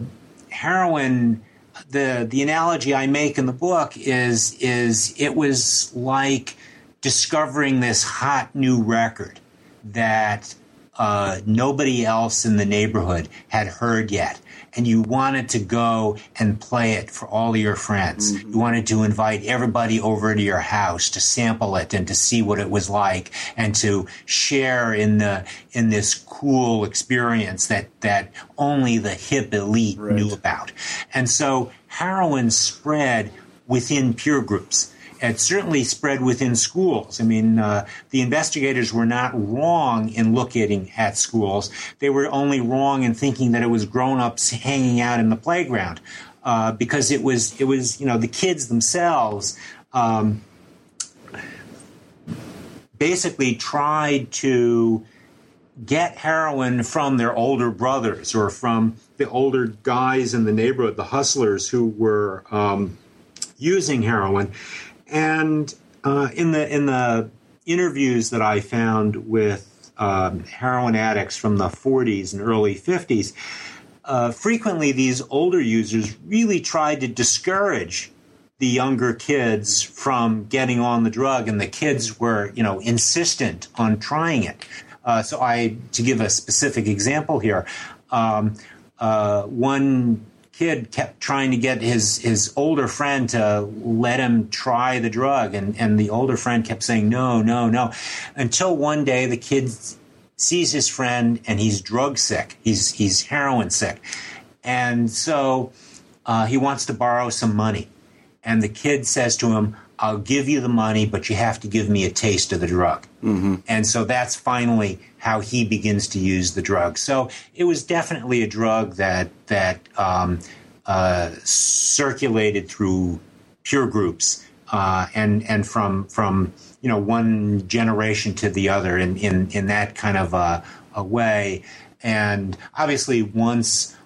Speaker 2: heroin the the analogy I make in the book is is it was like discovering this hot new record that uh, nobody else in the neighborhood had heard yet. And you wanted to go and play it for all of your friends. Mm-hmm. You wanted to invite everybody over to your house to sample it and to see what it was like and to share in the in this cool experience that that only the hip elite right. knew about. And so heroin spread within peer groups it certainly spread within schools. I mean, uh, the investigators were not wrong in looking at schools. They were only wrong in thinking that it was grown-ups hanging out in the playground, uh, because it was it was you know the kids themselves. Um, basically tried to get heroin from their older brothers or from the older guys in the neighborhood, the hustlers who were um, using heroin. And uh, in the in the interviews that I found with um, heroin addicts from the 40s and early 50s, uh, frequently these older users really tried to discourage the younger kids from getting on the drug, and the kids were, you know, insistent on trying it. Uh, so, I to give a specific example here, um, uh, one kid kept trying to get his his older friend to let him try the drug, and and the older friend kept saying no, no, no, until one day the kid sees his friend and he's drug sick, he's he's heroin sick, and so uh, he wants to borrow some money and the kid says to him, I'll give you the money, but you have to give me a taste of the drug. Mm-hmm. And so that's finally how he begins to use the drug. So it was definitely a drug that that um, uh, circulated through peer groups uh, and and from from you know one generation to the other in in, in that kind of a, a way. And obviously, once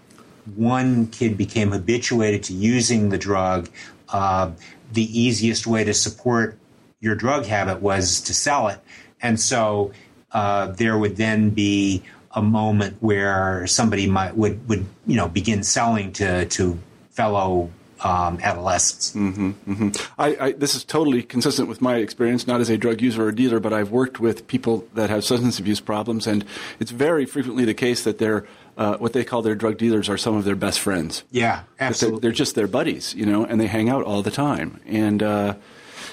Speaker 2: one kid became habituated to using the drug, uh, the easiest way to support your drug habit was to sell it. And so uh, there would then be a moment where somebody might would would you know begin selling to to fellow um, adolescents.
Speaker 1: Mm-hmm, mm-hmm. I, I, this is totally consistent with my experience, not as a drug user or dealer, but I've worked with people that have substance abuse problems, and it's very frequently the case that they're uh, what they call their drug dealers are some of their best friends.
Speaker 2: Yeah, absolutely.
Speaker 1: They're, they're, just their buddies, you know, and they hang out all the time. And, uh,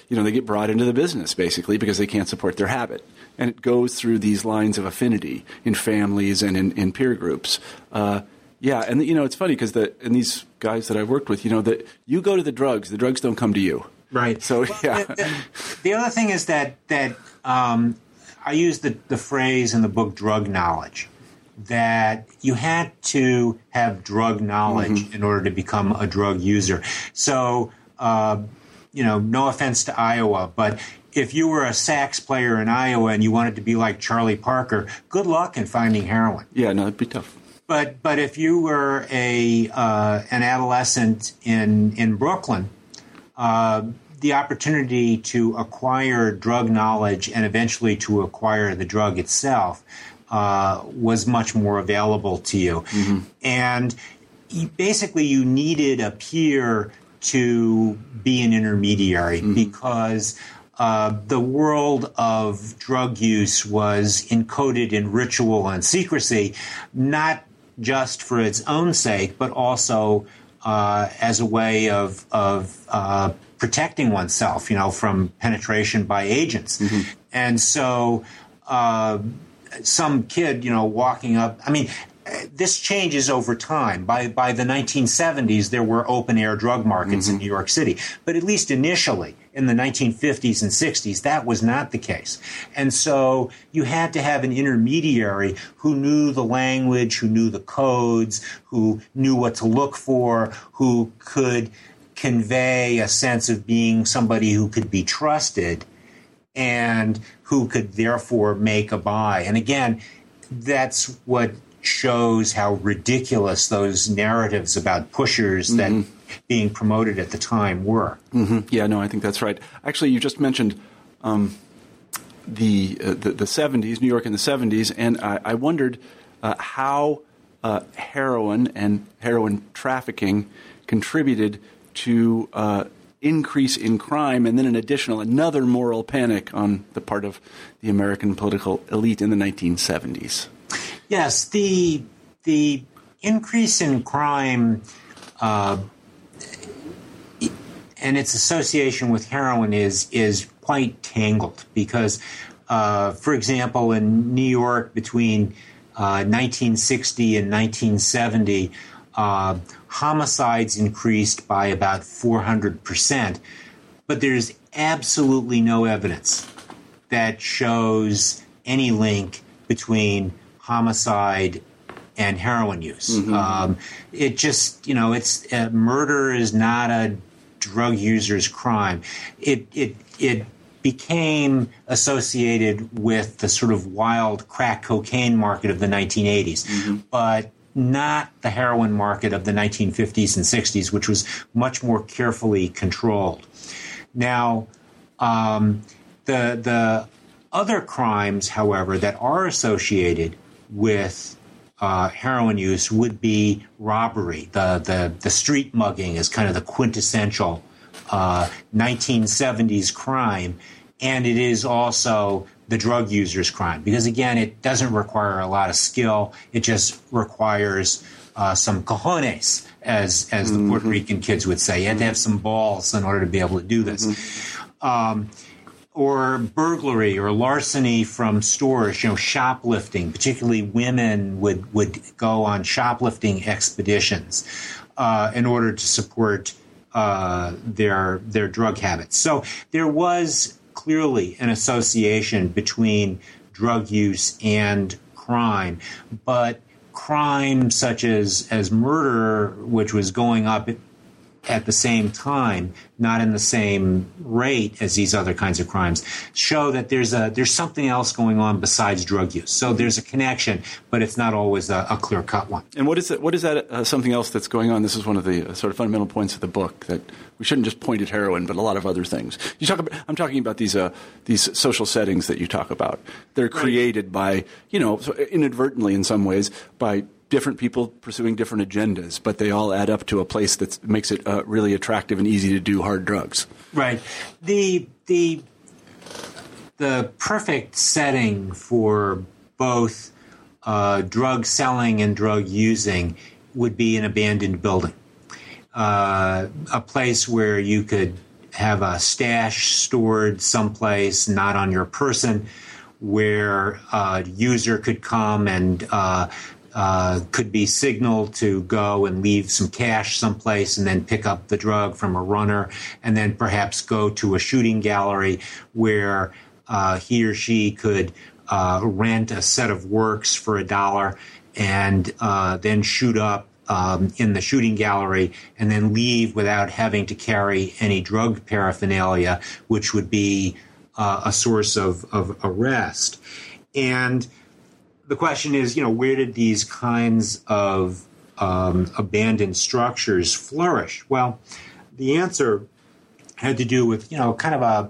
Speaker 1: you know, they get brought into the business basically because they can't support their habit. And it goes through these lines of affinity in families and in, in peer groups. Uh, yeah, and you know it's funny because the and these guys that I've worked with, you know, that you go to the drugs, the drugs don't come to you.
Speaker 2: Right.
Speaker 1: So yeah.
Speaker 2: The, the, the other thing is that that um, I use the the phrase in the book "drug knowledge." that you had to have drug knowledge mm-hmm. in order to become a drug user. So, uh, you know, no offense to Iowa, but if you were a sax player in Iowa and you wanted to be like Charlie Parker, good luck in finding heroin.
Speaker 1: Yeah, no, it'd be tough.
Speaker 2: But but if you were a uh, an adolescent in in Brooklyn, uh, the opportunity to acquire drug knowledge and eventually to acquire the drug itself uh, was much more available to you. Mm-hmm. And basically, you needed a peer to be an intermediary mm-hmm. because uh, the world of drug use was encoded in ritual and secrecy, not just for its own sake, but also uh, as a way of, of uh, protecting oneself, you know, from penetration by agents. Mm-hmm. And so uh, some kid, you know, walking up. I mean, this changes over time. By by the 1970s, there were open air drug markets mm-hmm. in New York City, but at least initially in the 1950s and 60s, that was not the case. And so you had to have an intermediary who knew the language, who knew the codes, who knew what to look for, who could convey a sense of being somebody who could be trusted and who could therefore make a buy. And again, that's what shows how ridiculous those narratives about pushers mm-hmm. that being promoted at the time were.
Speaker 1: Mm-hmm. Yeah, no, I think that's right. Actually, you just mentioned um, the, uh, the, the '70s, New York in the '70s, and I, I wondered uh, how uh, heroin and heroin trafficking contributed to uh, increase in crime and then an additional, another moral panic on the part of the American political elite in the 1970s.
Speaker 2: Yes, the, the increase in crime uh, and its association with heroin is, is quite tangled because, uh, for example, in New York between 1960 uh, and 1970, uh, homicides increased by about 400%, but there's absolutely no evidence that shows any link between homicide and heroin use. Mm-hmm. Um, it just, you know, it's uh, murder is not a drug user's crime. It it it became associated with the sort of wild crack cocaine market of the 1980s, mm-hmm. but not the heroin market of the 1950s and 60s, which was much more carefully controlled. Now, um, the the other crimes, however, that are associated with uh, heroin use would be robbery. The, the, the street mugging is kind of the quintessential uh, 1970s crime. And it is also the drug user's crime because, again, it doesn't require a lot of skill. It just requires uh, some cojones, as, as the mm-hmm. Puerto Rican kids would say. You had to have some balls in order to be able to do this. Mm-hmm. Um, or burglary or larceny from stores, you know, shoplifting, particularly women would, would go on shoplifting expeditions uh, in order to support uh, their their drug habits. So there was clearly an association between drug use and crime, but crime such as as murder, which was going up at the same time, not in the same rate as these other kinds of crimes, show that there's a there's something else going on besides drug use. So there's a connection, but it's not always a, a clear cut one.
Speaker 1: And what is it? What is that? Uh, something else that's going on? This is one of the uh, sort of fundamental points of the book that we shouldn't just point at heroin, but a lot of other things. You talk about. I'm talking about these uh, these social settings that you talk about. They're created right. by you know inadvertently in some ways by different people pursuing different agendas, but they all add up to a place that makes it uh, really attractive and easy to do hard drugs.
Speaker 2: Right. The the the perfect setting for both uh, drug selling and drug using would be an abandoned building, uh, a place where you could have a stash stored someplace, not on your person, where a user could come and uh, could be signaled to go and leave some cash someplace and then pick up the drug from a runner and then perhaps go to a shooting gallery where uh, he or she could uh, rent a set of works for a dollar and uh, then shoot up um, in the shooting gallery and then leave without having to carry any drug paraphernalia, which would be uh, a source of, of arrest. And the question is, you know, where did these kinds of um, abandoned structures flourish? Well, the answer had to do with, you know, kind of a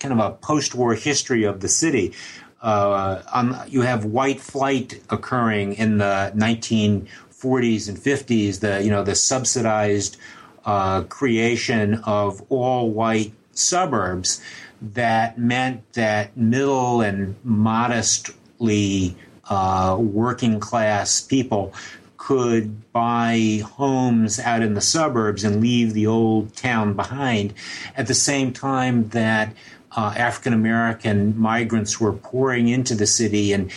Speaker 2: kind of a post-war history of the city. Uh, on, you have white flight occurring in the 1940s and 50s. The you know the subsidized uh, creation of all white suburbs that meant that middle and modestly uh, working class people could buy homes out in the suburbs and leave the old town behind. At the same time that uh, African American migrants were pouring into the city and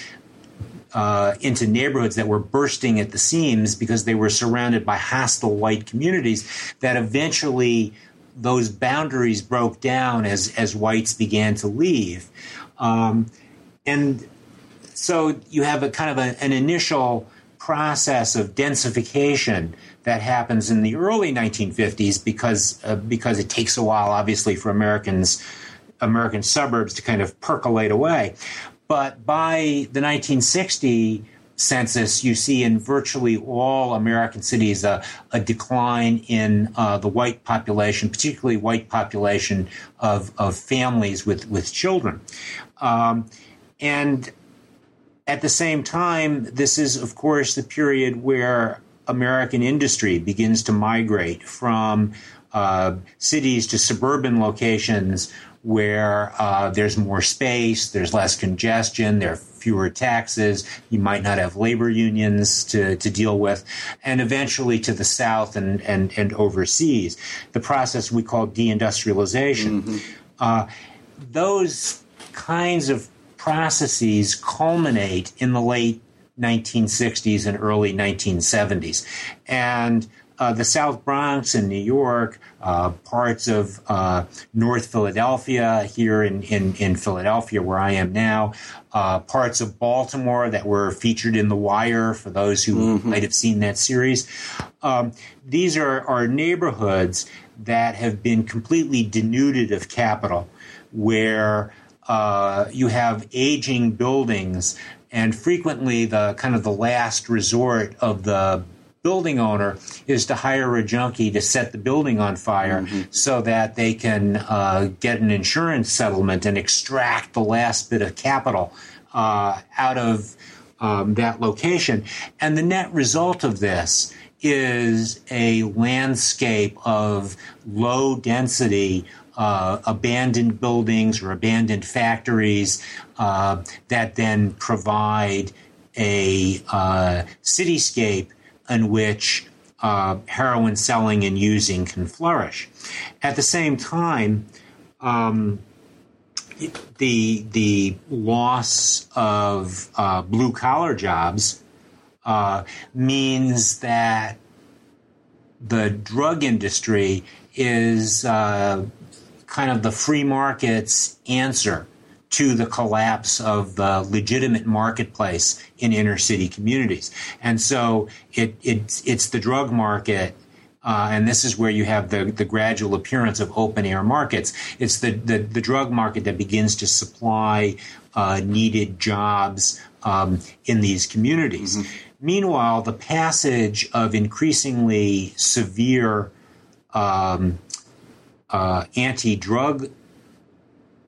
Speaker 2: uh, into neighborhoods that were bursting at the seams because they were surrounded by hostile white communities that eventually those boundaries broke down as as whites began to leave. Um, and so you have a kind of a, an initial process of densification that happens in the early 1950s because uh, because it takes a while, obviously, for Americans American suburbs to kind of percolate away. But by the 1960 census, you see in virtually all American cities a, a decline in uh, the white population, particularly white population of, of families with, with children. Um, and at the same time, this is, of course, the period where American industry begins to migrate from uh, cities to suburban locations where uh, there's more space, there's less congestion, there are fewer taxes, you might not have labor unions to, to deal with, and eventually to the south and, and, and overseas. The process we call deindustrialization. Mm-hmm. Uh, those kinds of processes culminate in the late 1960s and early 1970s. And uh, the South Bronx in New York, uh, parts of uh, North Philadelphia, here in, in, in, Philadelphia, where I am now, uh, parts of Baltimore that were featured in The Wire for those who mm-hmm. might have seen that series. Um, these are, are neighborhoods that have been completely denuded of capital, where uh, you have aging buildings, and frequently the kind of the last resort of the building owner is to hire a junkie to set the building on fire mm-hmm. so that they can uh, get an insurance settlement and extract the last bit of capital uh, out of um, that location. And the net result of this is a landscape of low density uh, abandoned buildings or abandoned factories uh, that then provide a uh, cityscape in which uh, heroin selling and using can flourish. At the same time, um, the the loss of uh, blue collar jobs means that the drug industry is uh, kind of the free market's answer to the collapse of the legitimate marketplace in inner city communities. And so it, it it's the drug market uh, and this is where you have the, the gradual appearance of open air markets. It's the, the, the drug market that begins to supply uh, needed jobs um, in these communities. Mm-hmm. Meanwhile, the passage of increasingly severe um, uh, anti drug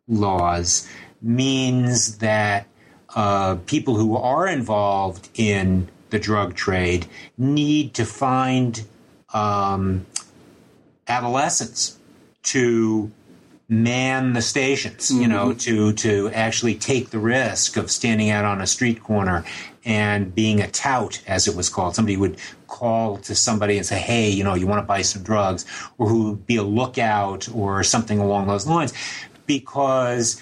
Speaker 2: laws means that uh, people who are involved in the drug trade need to find um, adolescents to man the stations, you know, mm-hmm. to to actually take the risk of standing out on a street corner and being a tout, as it was called. Somebody would call to somebody and say, "Hey, you know, you want to buy some drugs," or who would be a lookout or something along those lines, because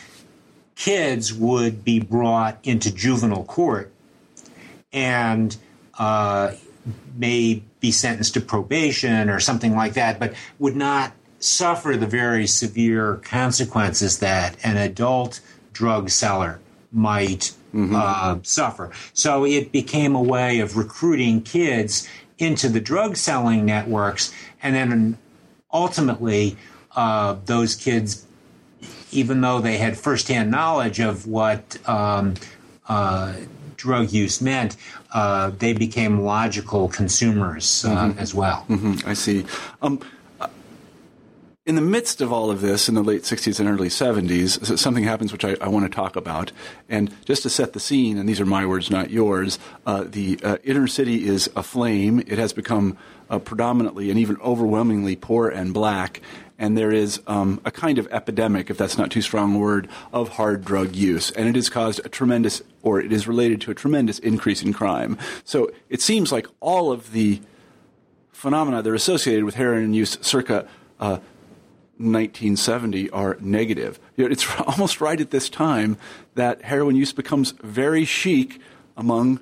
Speaker 2: kids would be brought into juvenile court and uh, may be sentenced to probation or something like that, but would not suffer the very severe consequences that an adult drug seller might mm-hmm. uh, suffer. So it became a way of recruiting kids into the drug selling networks, and then ultimately, uh, those kids, even though they had firsthand knowledge of what um, uh, drug use meant, uh, they became logical consumers uh, mm-hmm. as well.
Speaker 1: Mm-hmm. I see. Um, in the midst of all of this, in the late 60s and early 70s, something happens which I, I want to talk about. And just to set the scene, and these are my words, not yours, uh, the uh, inner city is aflame. It has become uh, predominantly and even overwhelmingly poor and black and there is um, a kind of epidemic, if that's not too strong a word, of hard drug use, and it has caused a tremendous, or it is related to a tremendous increase in crime. So it seems like all of the phenomena that are associated with heroin use circa uh, 1970 are negative. It's (laughs) almost right at this time that heroin use becomes very chic among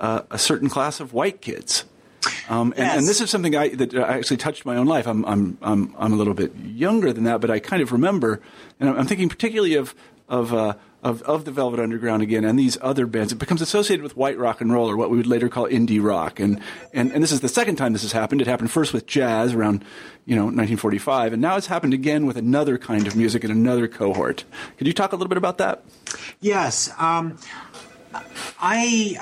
Speaker 1: uh, a certain class of white kids. Um, and, yes. and, this is something I, that I actually touched my own life. I'm, I'm, I'm, I'm a little bit younger than that, but I kind of remember, and I'm thinking particularly of, of, uh, of, of the Velvet Underground again and these other bands. It becomes associated with white rock and roll, or what we would later call indie rock. And, and, and this is the second time this has happened. It happened first with jazz around, you know, 1945, and now it's happened again with another kind of music and another cohort. Could you talk a little bit about that?
Speaker 2: Yes. Um, I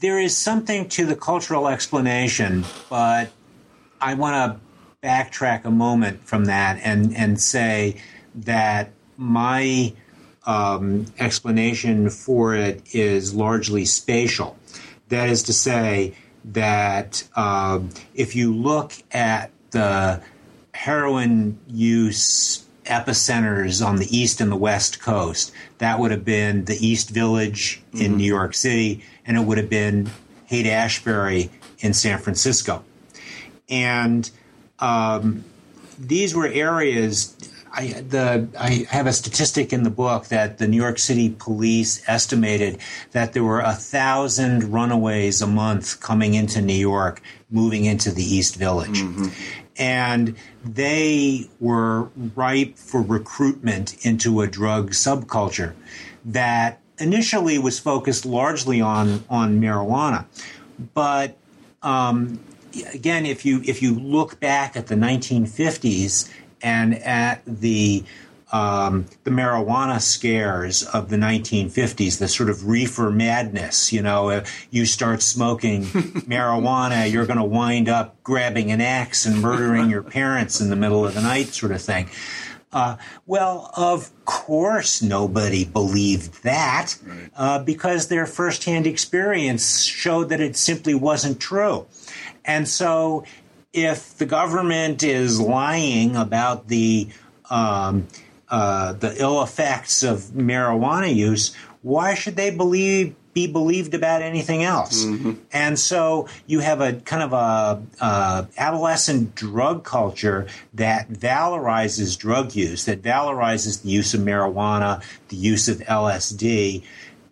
Speaker 2: there is something to the cultural explanation, but I want to backtrack a moment from that and, and say that my um, explanation for it is largely spatial. That is to say, that um, if you look at the heroin use epicenters on the east and the west coast, that would have been the East Village in mm-hmm. New York City, and it would have been Haight Ashbury in San Francisco. And um, these were areas. I, the, I have a statistic in the book that the New York City police estimated that there were a thousand runaways a month coming into New York, moving into the East Village. Mm-hmm. And they were ripe for recruitment into a drug subculture that initially was focused largely on on marijuana, but um, again, if you if you look back at the 1950s and at the um, the marijuana scares of the 1950s, the sort of reefer madness. You know, if you start smoking (laughs) marijuana, you're going to wind up grabbing an axe and murdering your parents in the middle of the night, sort of thing. Uh, well, of course, nobody believed that right. uh, because their firsthand experience showed that it simply wasn't true. And so, if the government is lying about the um, uh, the ill effects of marijuana use, why should they believe be believed about anything else? Mm-hmm. And so you have a kind of a, a, adolescent drug culture that valorizes drug use, that valorizes the use of marijuana, the use of LSD,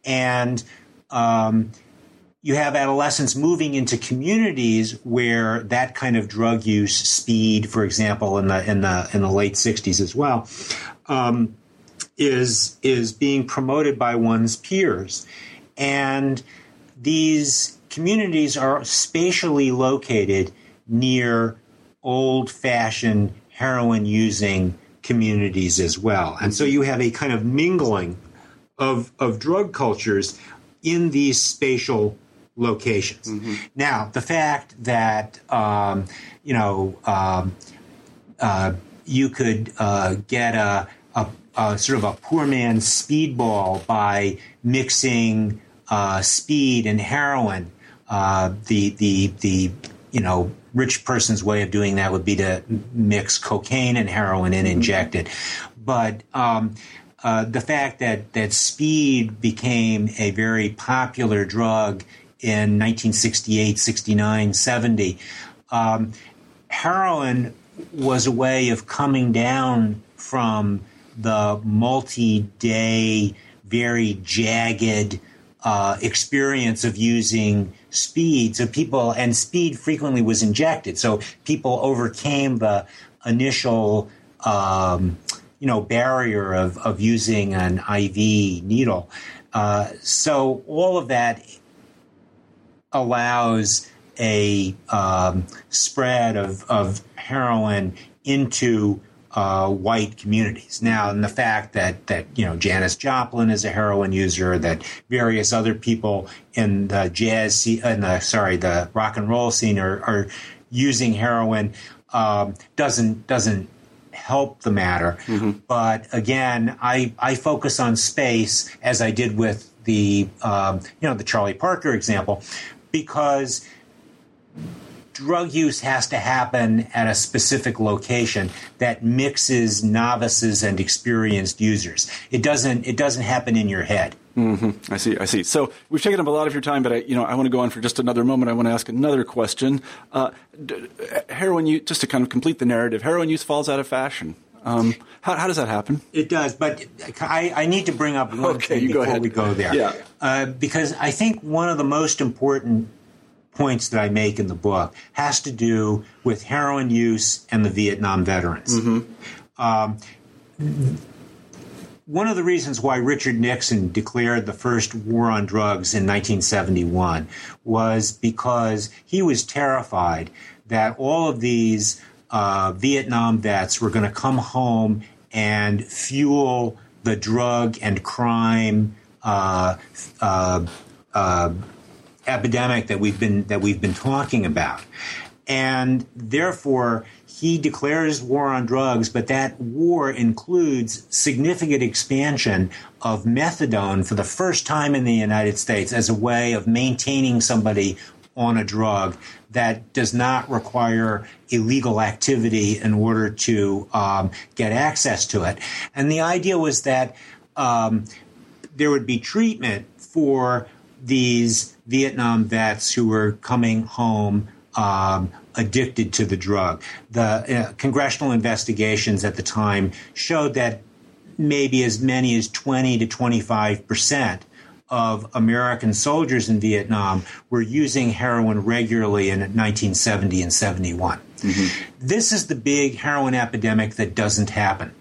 Speaker 2: and um, you have adolescents moving into communities where that kind of drug use, speed, for example, in the in the in the late '60s as well, um, is is being promoted by one's peers, and these communities are spatially located near old-fashioned heroin-using communities as well, and so you have a kind of mingling of of drug cultures in these spatial locations. Mm-hmm. Now, the fact that um, you know um, uh, you could uh, get a, a, a, sort of a poor man's speedball by mixing uh, speed and heroin. Uh, the the the you know rich person's way of doing that would be to mix cocaine and heroin and inject it, but um, uh, the fact that that speed became a very popular drug in 1968, 69, 70. Um, heroin was a way of coming down from the multi day, very jagged uh, experience of using speed. So people, and speed frequently was injected. So people overcame the initial, um, you know, barrier of, of using an IV needle. Uh, so all of that allows a um, spread of, of heroin into uh, white communities. Now, and the fact that that you know Janis Joplin is a heroin user, that various other people in the jazz scene, in the sorry, the rock and roll scene are, are using heroin um, doesn't doesn't help the matter. Mm-hmm. But again, I I focus on space as I did with the um, you know the Charlie Parker example because drug use has to happen at a specific location that mixes novices and experienced users. It doesn't. It doesn't happen in your head.
Speaker 1: Mm-hmm. I see. I see. So we've taken up a lot of your time, but I, you know, I want to go on for just another moment. I want to ask another question. Uh, heroin use, just to kind of complete the narrative, heroin use falls out of fashion. Um, how, how, does that happen?
Speaker 2: It does, but I, I need to bring up one
Speaker 1: okay,
Speaker 2: thing
Speaker 1: before
Speaker 2: we go there.
Speaker 1: Yeah.
Speaker 2: Uh, because I think one of the most important points that I make in the book has to do with heroin use and the Vietnam veterans. Mm-hmm. Um, one of the reasons why Richard Nixon declared the first war on drugs in 1971 was because he was terrified that all of these uh, Vietnam vets were going to come home and fuel the drug and crime uh, uh, uh, epidemic that we've been that we've been talking about, and therefore he declares war on drugs, but that war includes significant expansion of methadone for the first time in the United States as a way of maintaining somebody on a drug that does not require illegal activity in order to um, get access to it. And the idea was that um, there would be treatment for these Vietnam vets who were coming home um, addicted to the drug. The uh, congressional investigations at the time showed that maybe as many as 20 to 25 percent of American soldiers in Vietnam were using heroin regularly in 1970 and 71. Mm-hmm. This is the big heroin epidemic that doesn't happen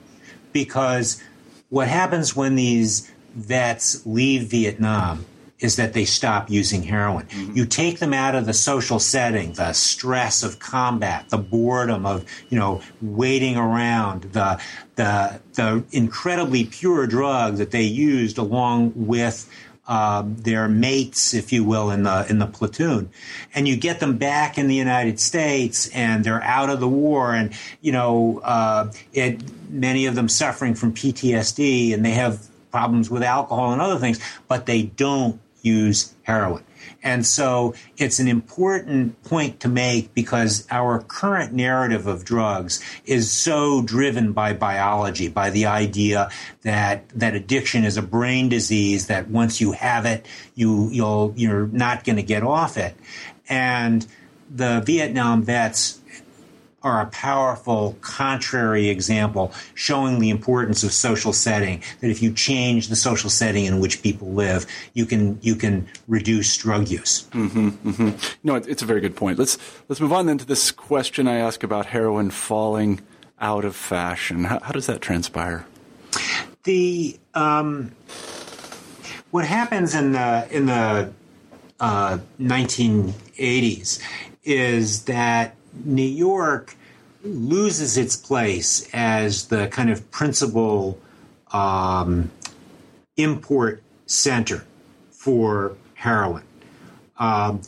Speaker 2: because what happens when these vets leave Vietnam is that they stop using heroin. Mm-hmm. You take them out of the social setting, the stress of combat, the boredom of, you know, waiting around, the the the incredibly pure drug that they used along with um, their mates, if you will, in the in the platoon, and you get them back in the United States, and they're out of the war, and you know, uh, it, many of them suffering from PTSD, and they have problems with alcohol and other things, but they don't use heroin. And so it's an important point to make because our current narrative of drugs is so driven by biology, by the idea that that addiction is a brain disease that once you have it, you you'll you're not going to get off it. And the Vietnam vets are a powerful contrary example showing the importance of social setting that if you change the social setting in which people live you can you can reduce drug use.
Speaker 1: Mm-hmm, mm-hmm. no it's a very good point. Let's let's move on then to this question i ask about heroin falling out of fashion. How, how does that transpire?
Speaker 2: The um, what happens in the in the uh, 1980s is that New York loses its place as the kind of principal um, import center for heroin. Um,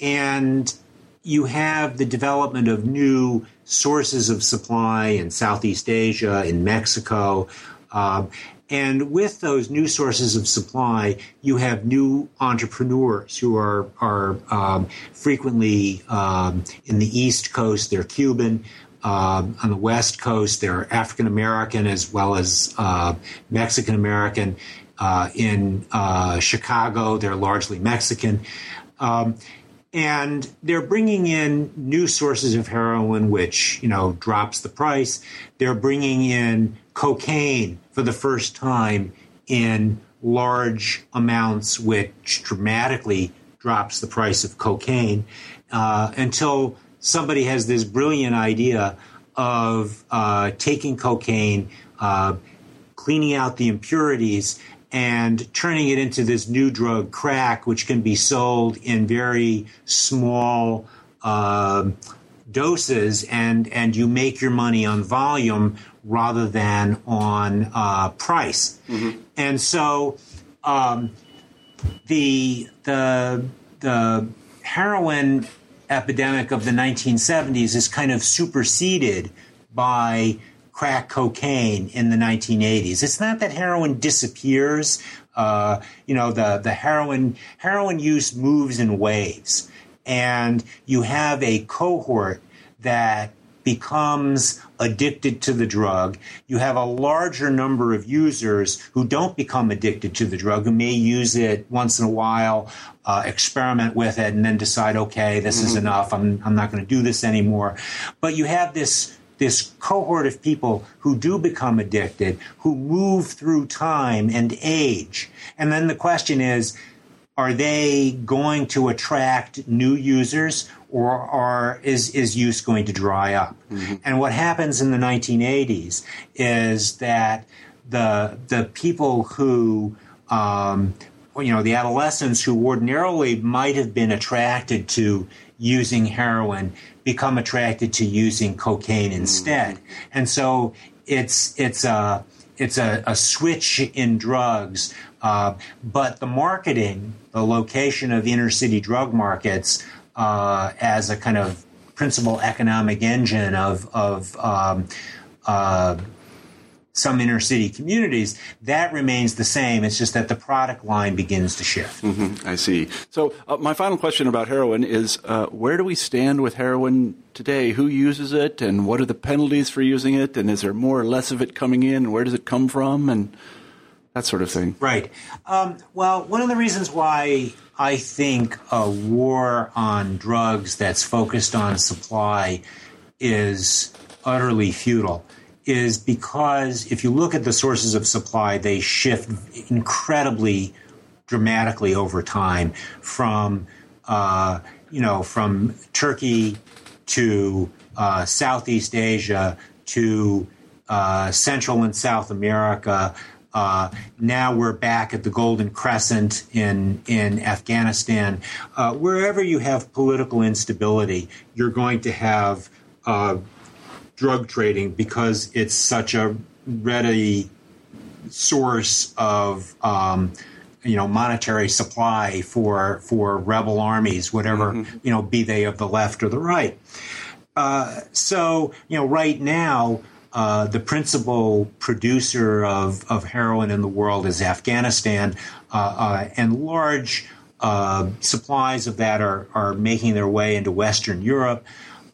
Speaker 2: and you have the development of new sources of supply in Southeast Asia, in Mexico. Um, and with those new sources of supply, you have new entrepreneurs who are are um, frequently um, in the East Coast. They're Cuban. Uh, on the West Coast, they're African American as well as uh, Mexican American. Uh, in uh, Chicago, they're largely Mexican. Um, and they're bringing in new sources of heroin, which you know drops the price. They're bringing in cocaine for the first time in large amounts, which dramatically drops the price of cocaine uh, until somebody has this brilliant idea of uh, taking cocaine, uh, cleaning out the impurities, and turning it into this new drug, crack, which can be sold in very small uh, doses, and and you make your money on volume rather than on uh, price. Mm-hmm. And so um, the the the heroin epidemic of the 1970s is kind of superseded by crack cocaine in the 1980s. It's not that heroin disappears. Uh, you know, the, the heroin, heroin use moves in waves. And you have a cohort that becomes addicted to the drug. You have a larger number of users who don't become addicted to the drug, who may use it once in a while, uh, experiment with it, and then decide, okay, this mm-hmm. is enough. I'm, I'm not going to do this anymore. But you have this this cohort of people who do become addicted, who move through time and age. And then the question is, are they going to attract new users or are, is, is use going to dry up? Mm-hmm. And what happens in the 1980s is that the, the people who, um, you know, the adolescents who ordinarily might have been attracted to using heroin become attracted to using cocaine instead. Mm-hmm. And so it's, it's a, it's a, a switch in drugs, uh, but the marketing, the location of inner city drug markets, uh, as a kind of principal economic engine of of um, uh, some inner city communities, that remains the same. It's just that the product line begins to shift.
Speaker 1: Mm-hmm, I see. So, uh, my final question about heroin is uh, where do we stand with heroin today? Who uses it, and what are the penalties for using it? And is there more or less of it coming in? And where does it come from? And that sort of thing.
Speaker 2: Right. Um, well, one of the reasons why I think a war on drugs that's focused on supply is utterly futile is because if you look at the sources of supply, they shift incredibly dramatically over time from, uh, you know, from Turkey to uh, Southeast Asia to uh, Central and South America uh, now we're back at the Golden Crescent in in Afghanistan. Uh, wherever you have political instability, you're going to have uh, drug trading because it's such a ready source of um, you know monetary supply for for rebel armies, whatever mm-hmm. you know, be they of the left or the right. Uh, so you know, right now. Uh, the principal producer of, of heroin in the world is Afghanistan, uh, uh and large uh, supplies of that are, are making their way into Western Europe.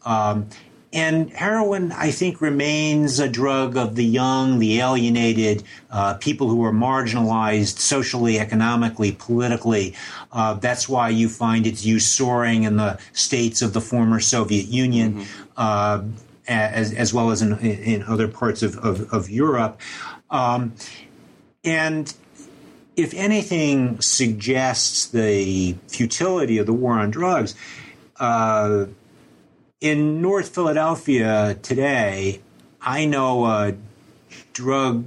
Speaker 2: Um, and heroin, I think, remains a drug of the young, the alienated, uh, people who are marginalized socially, economically, politically. Uh, that's why you find its use soaring in the states of the former Soviet Union, mm-hmm. uh, as, as, well as in, in other parts of, of, of Europe. Um, and if anything suggests the futility of the war on drugs, uh, in North Philadelphia today, I know a drug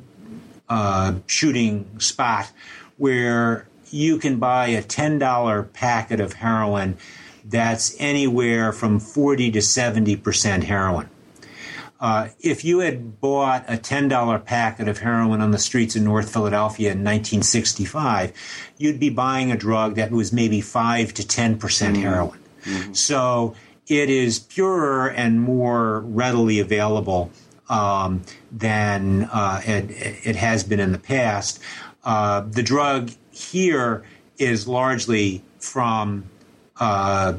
Speaker 2: uh, shooting spot where you can buy a $10 packet of heroin that's anywhere from 40 to 70% heroin. Uh, if you had bought a $10 packet of heroin on the streets of North Philadelphia in 1965, you'd be buying a drug that was maybe 5 to 10% mm-hmm. heroin. Mm-hmm. So it is purer and more readily available um, than uh, it, it, has been in the past. Uh, the drug here is largely from uh,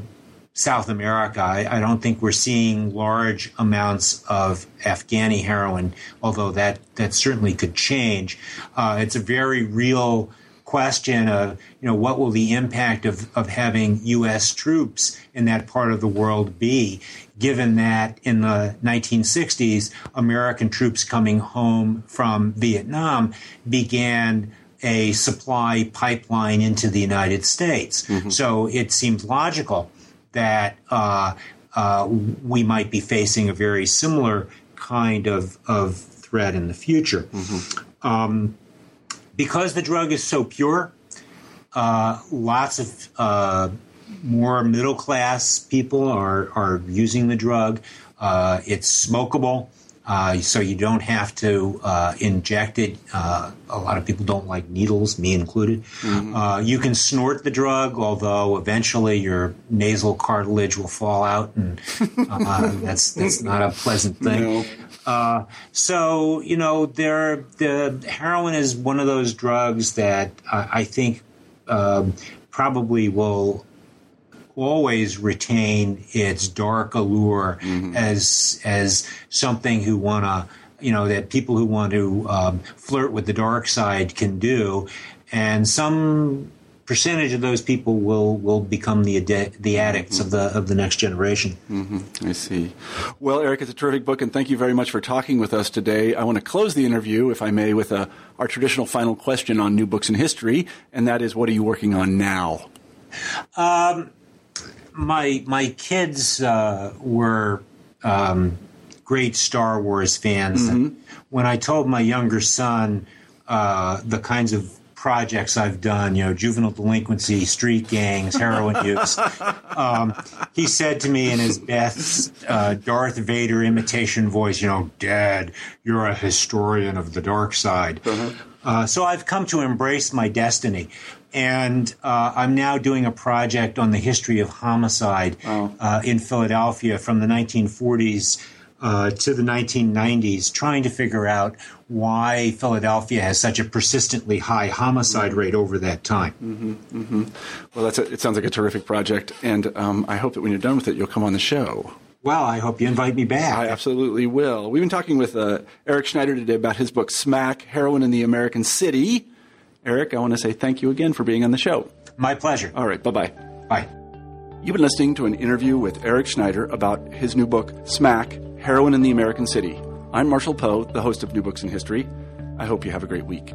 Speaker 2: South America. I, I, don't think we're seeing large amounts of Afghani heroin, although that, that certainly could change. Uh, it's a very real question of you know what will the impact of, of having U.S. troops in that part of the world be, given that in the 1960s American troops coming home from Vietnam began a supply pipeline into the United States. Mm-hmm. So it seems logical that uh, uh, we might be facing a very similar kind of, of threat in the future. Mm-hmm. Um, because the drug is so pure, uh, lots of uh, more middle class people are, are using the drug. Uh, it's smokable. Uh, so you don't have to uh, inject it. Uh, a lot of people don't like needles, me included. Mm-hmm. Uh, you can snort the drug, although eventually your nasal cartilage will fall out, and uh, (laughs) that's that's not a pleasant thing. No. Uh, so you know, there the heroin is one of those drugs that I think um, probably will always retain its dark allure mm-hmm. as as something who want to you know that people who want to um, flirt with the dark side can do, and some percentage of those people will will become the the addicts mm-hmm. of the of the next generation.
Speaker 1: Mm-hmm. I see. Well, Eric, it's a terrific book, and thank you very much for talking with us today. I want to close the interview, if I may, with a, our traditional final question on new books in history, and that is, what are you working on now?
Speaker 2: Um, my my kids uh, were um, great Star Wars fans. Mm-hmm. When I told my younger son uh, the kinds of projects I've done, you know, juvenile delinquency, street gangs, heroin (laughs) use, um, he said to me in his best uh, Darth Vader imitation voice, you know, Dad, you're a historian of the dark side. Uh-huh. Uh, so I've come to embrace my destiny and uh, I'm now doing a project on the history of homicide oh. uh, in Philadelphia from the 1940s uh, to the 1990s, trying to figure out why Philadelphia has such a persistently high homicide rate over that time.
Speaker 1: Mm-hmm, mm-hmm. Well, that's a, it sounds like a terrific project, and um, I hope that when you're done with it, you'll come on the show.
Speaker 2: Well, I hope you invite me back.
Speaker 1: I absolutely will. We've been talking with uh, Eric Schneider today about his book, Smack Heroin in the American City. Eric, I want to say thank you again for being on the show.
Speaker 2: My pleasure.
Speaker 1: All right, bye bye.
Speaker 2: Bye.
Speaker 1: You've been listening to an interview with Eric Schneider about his new book, Smack Heroin in the American City. I'm Marshall Poe, the host of New Books in History. I hope you have a great week.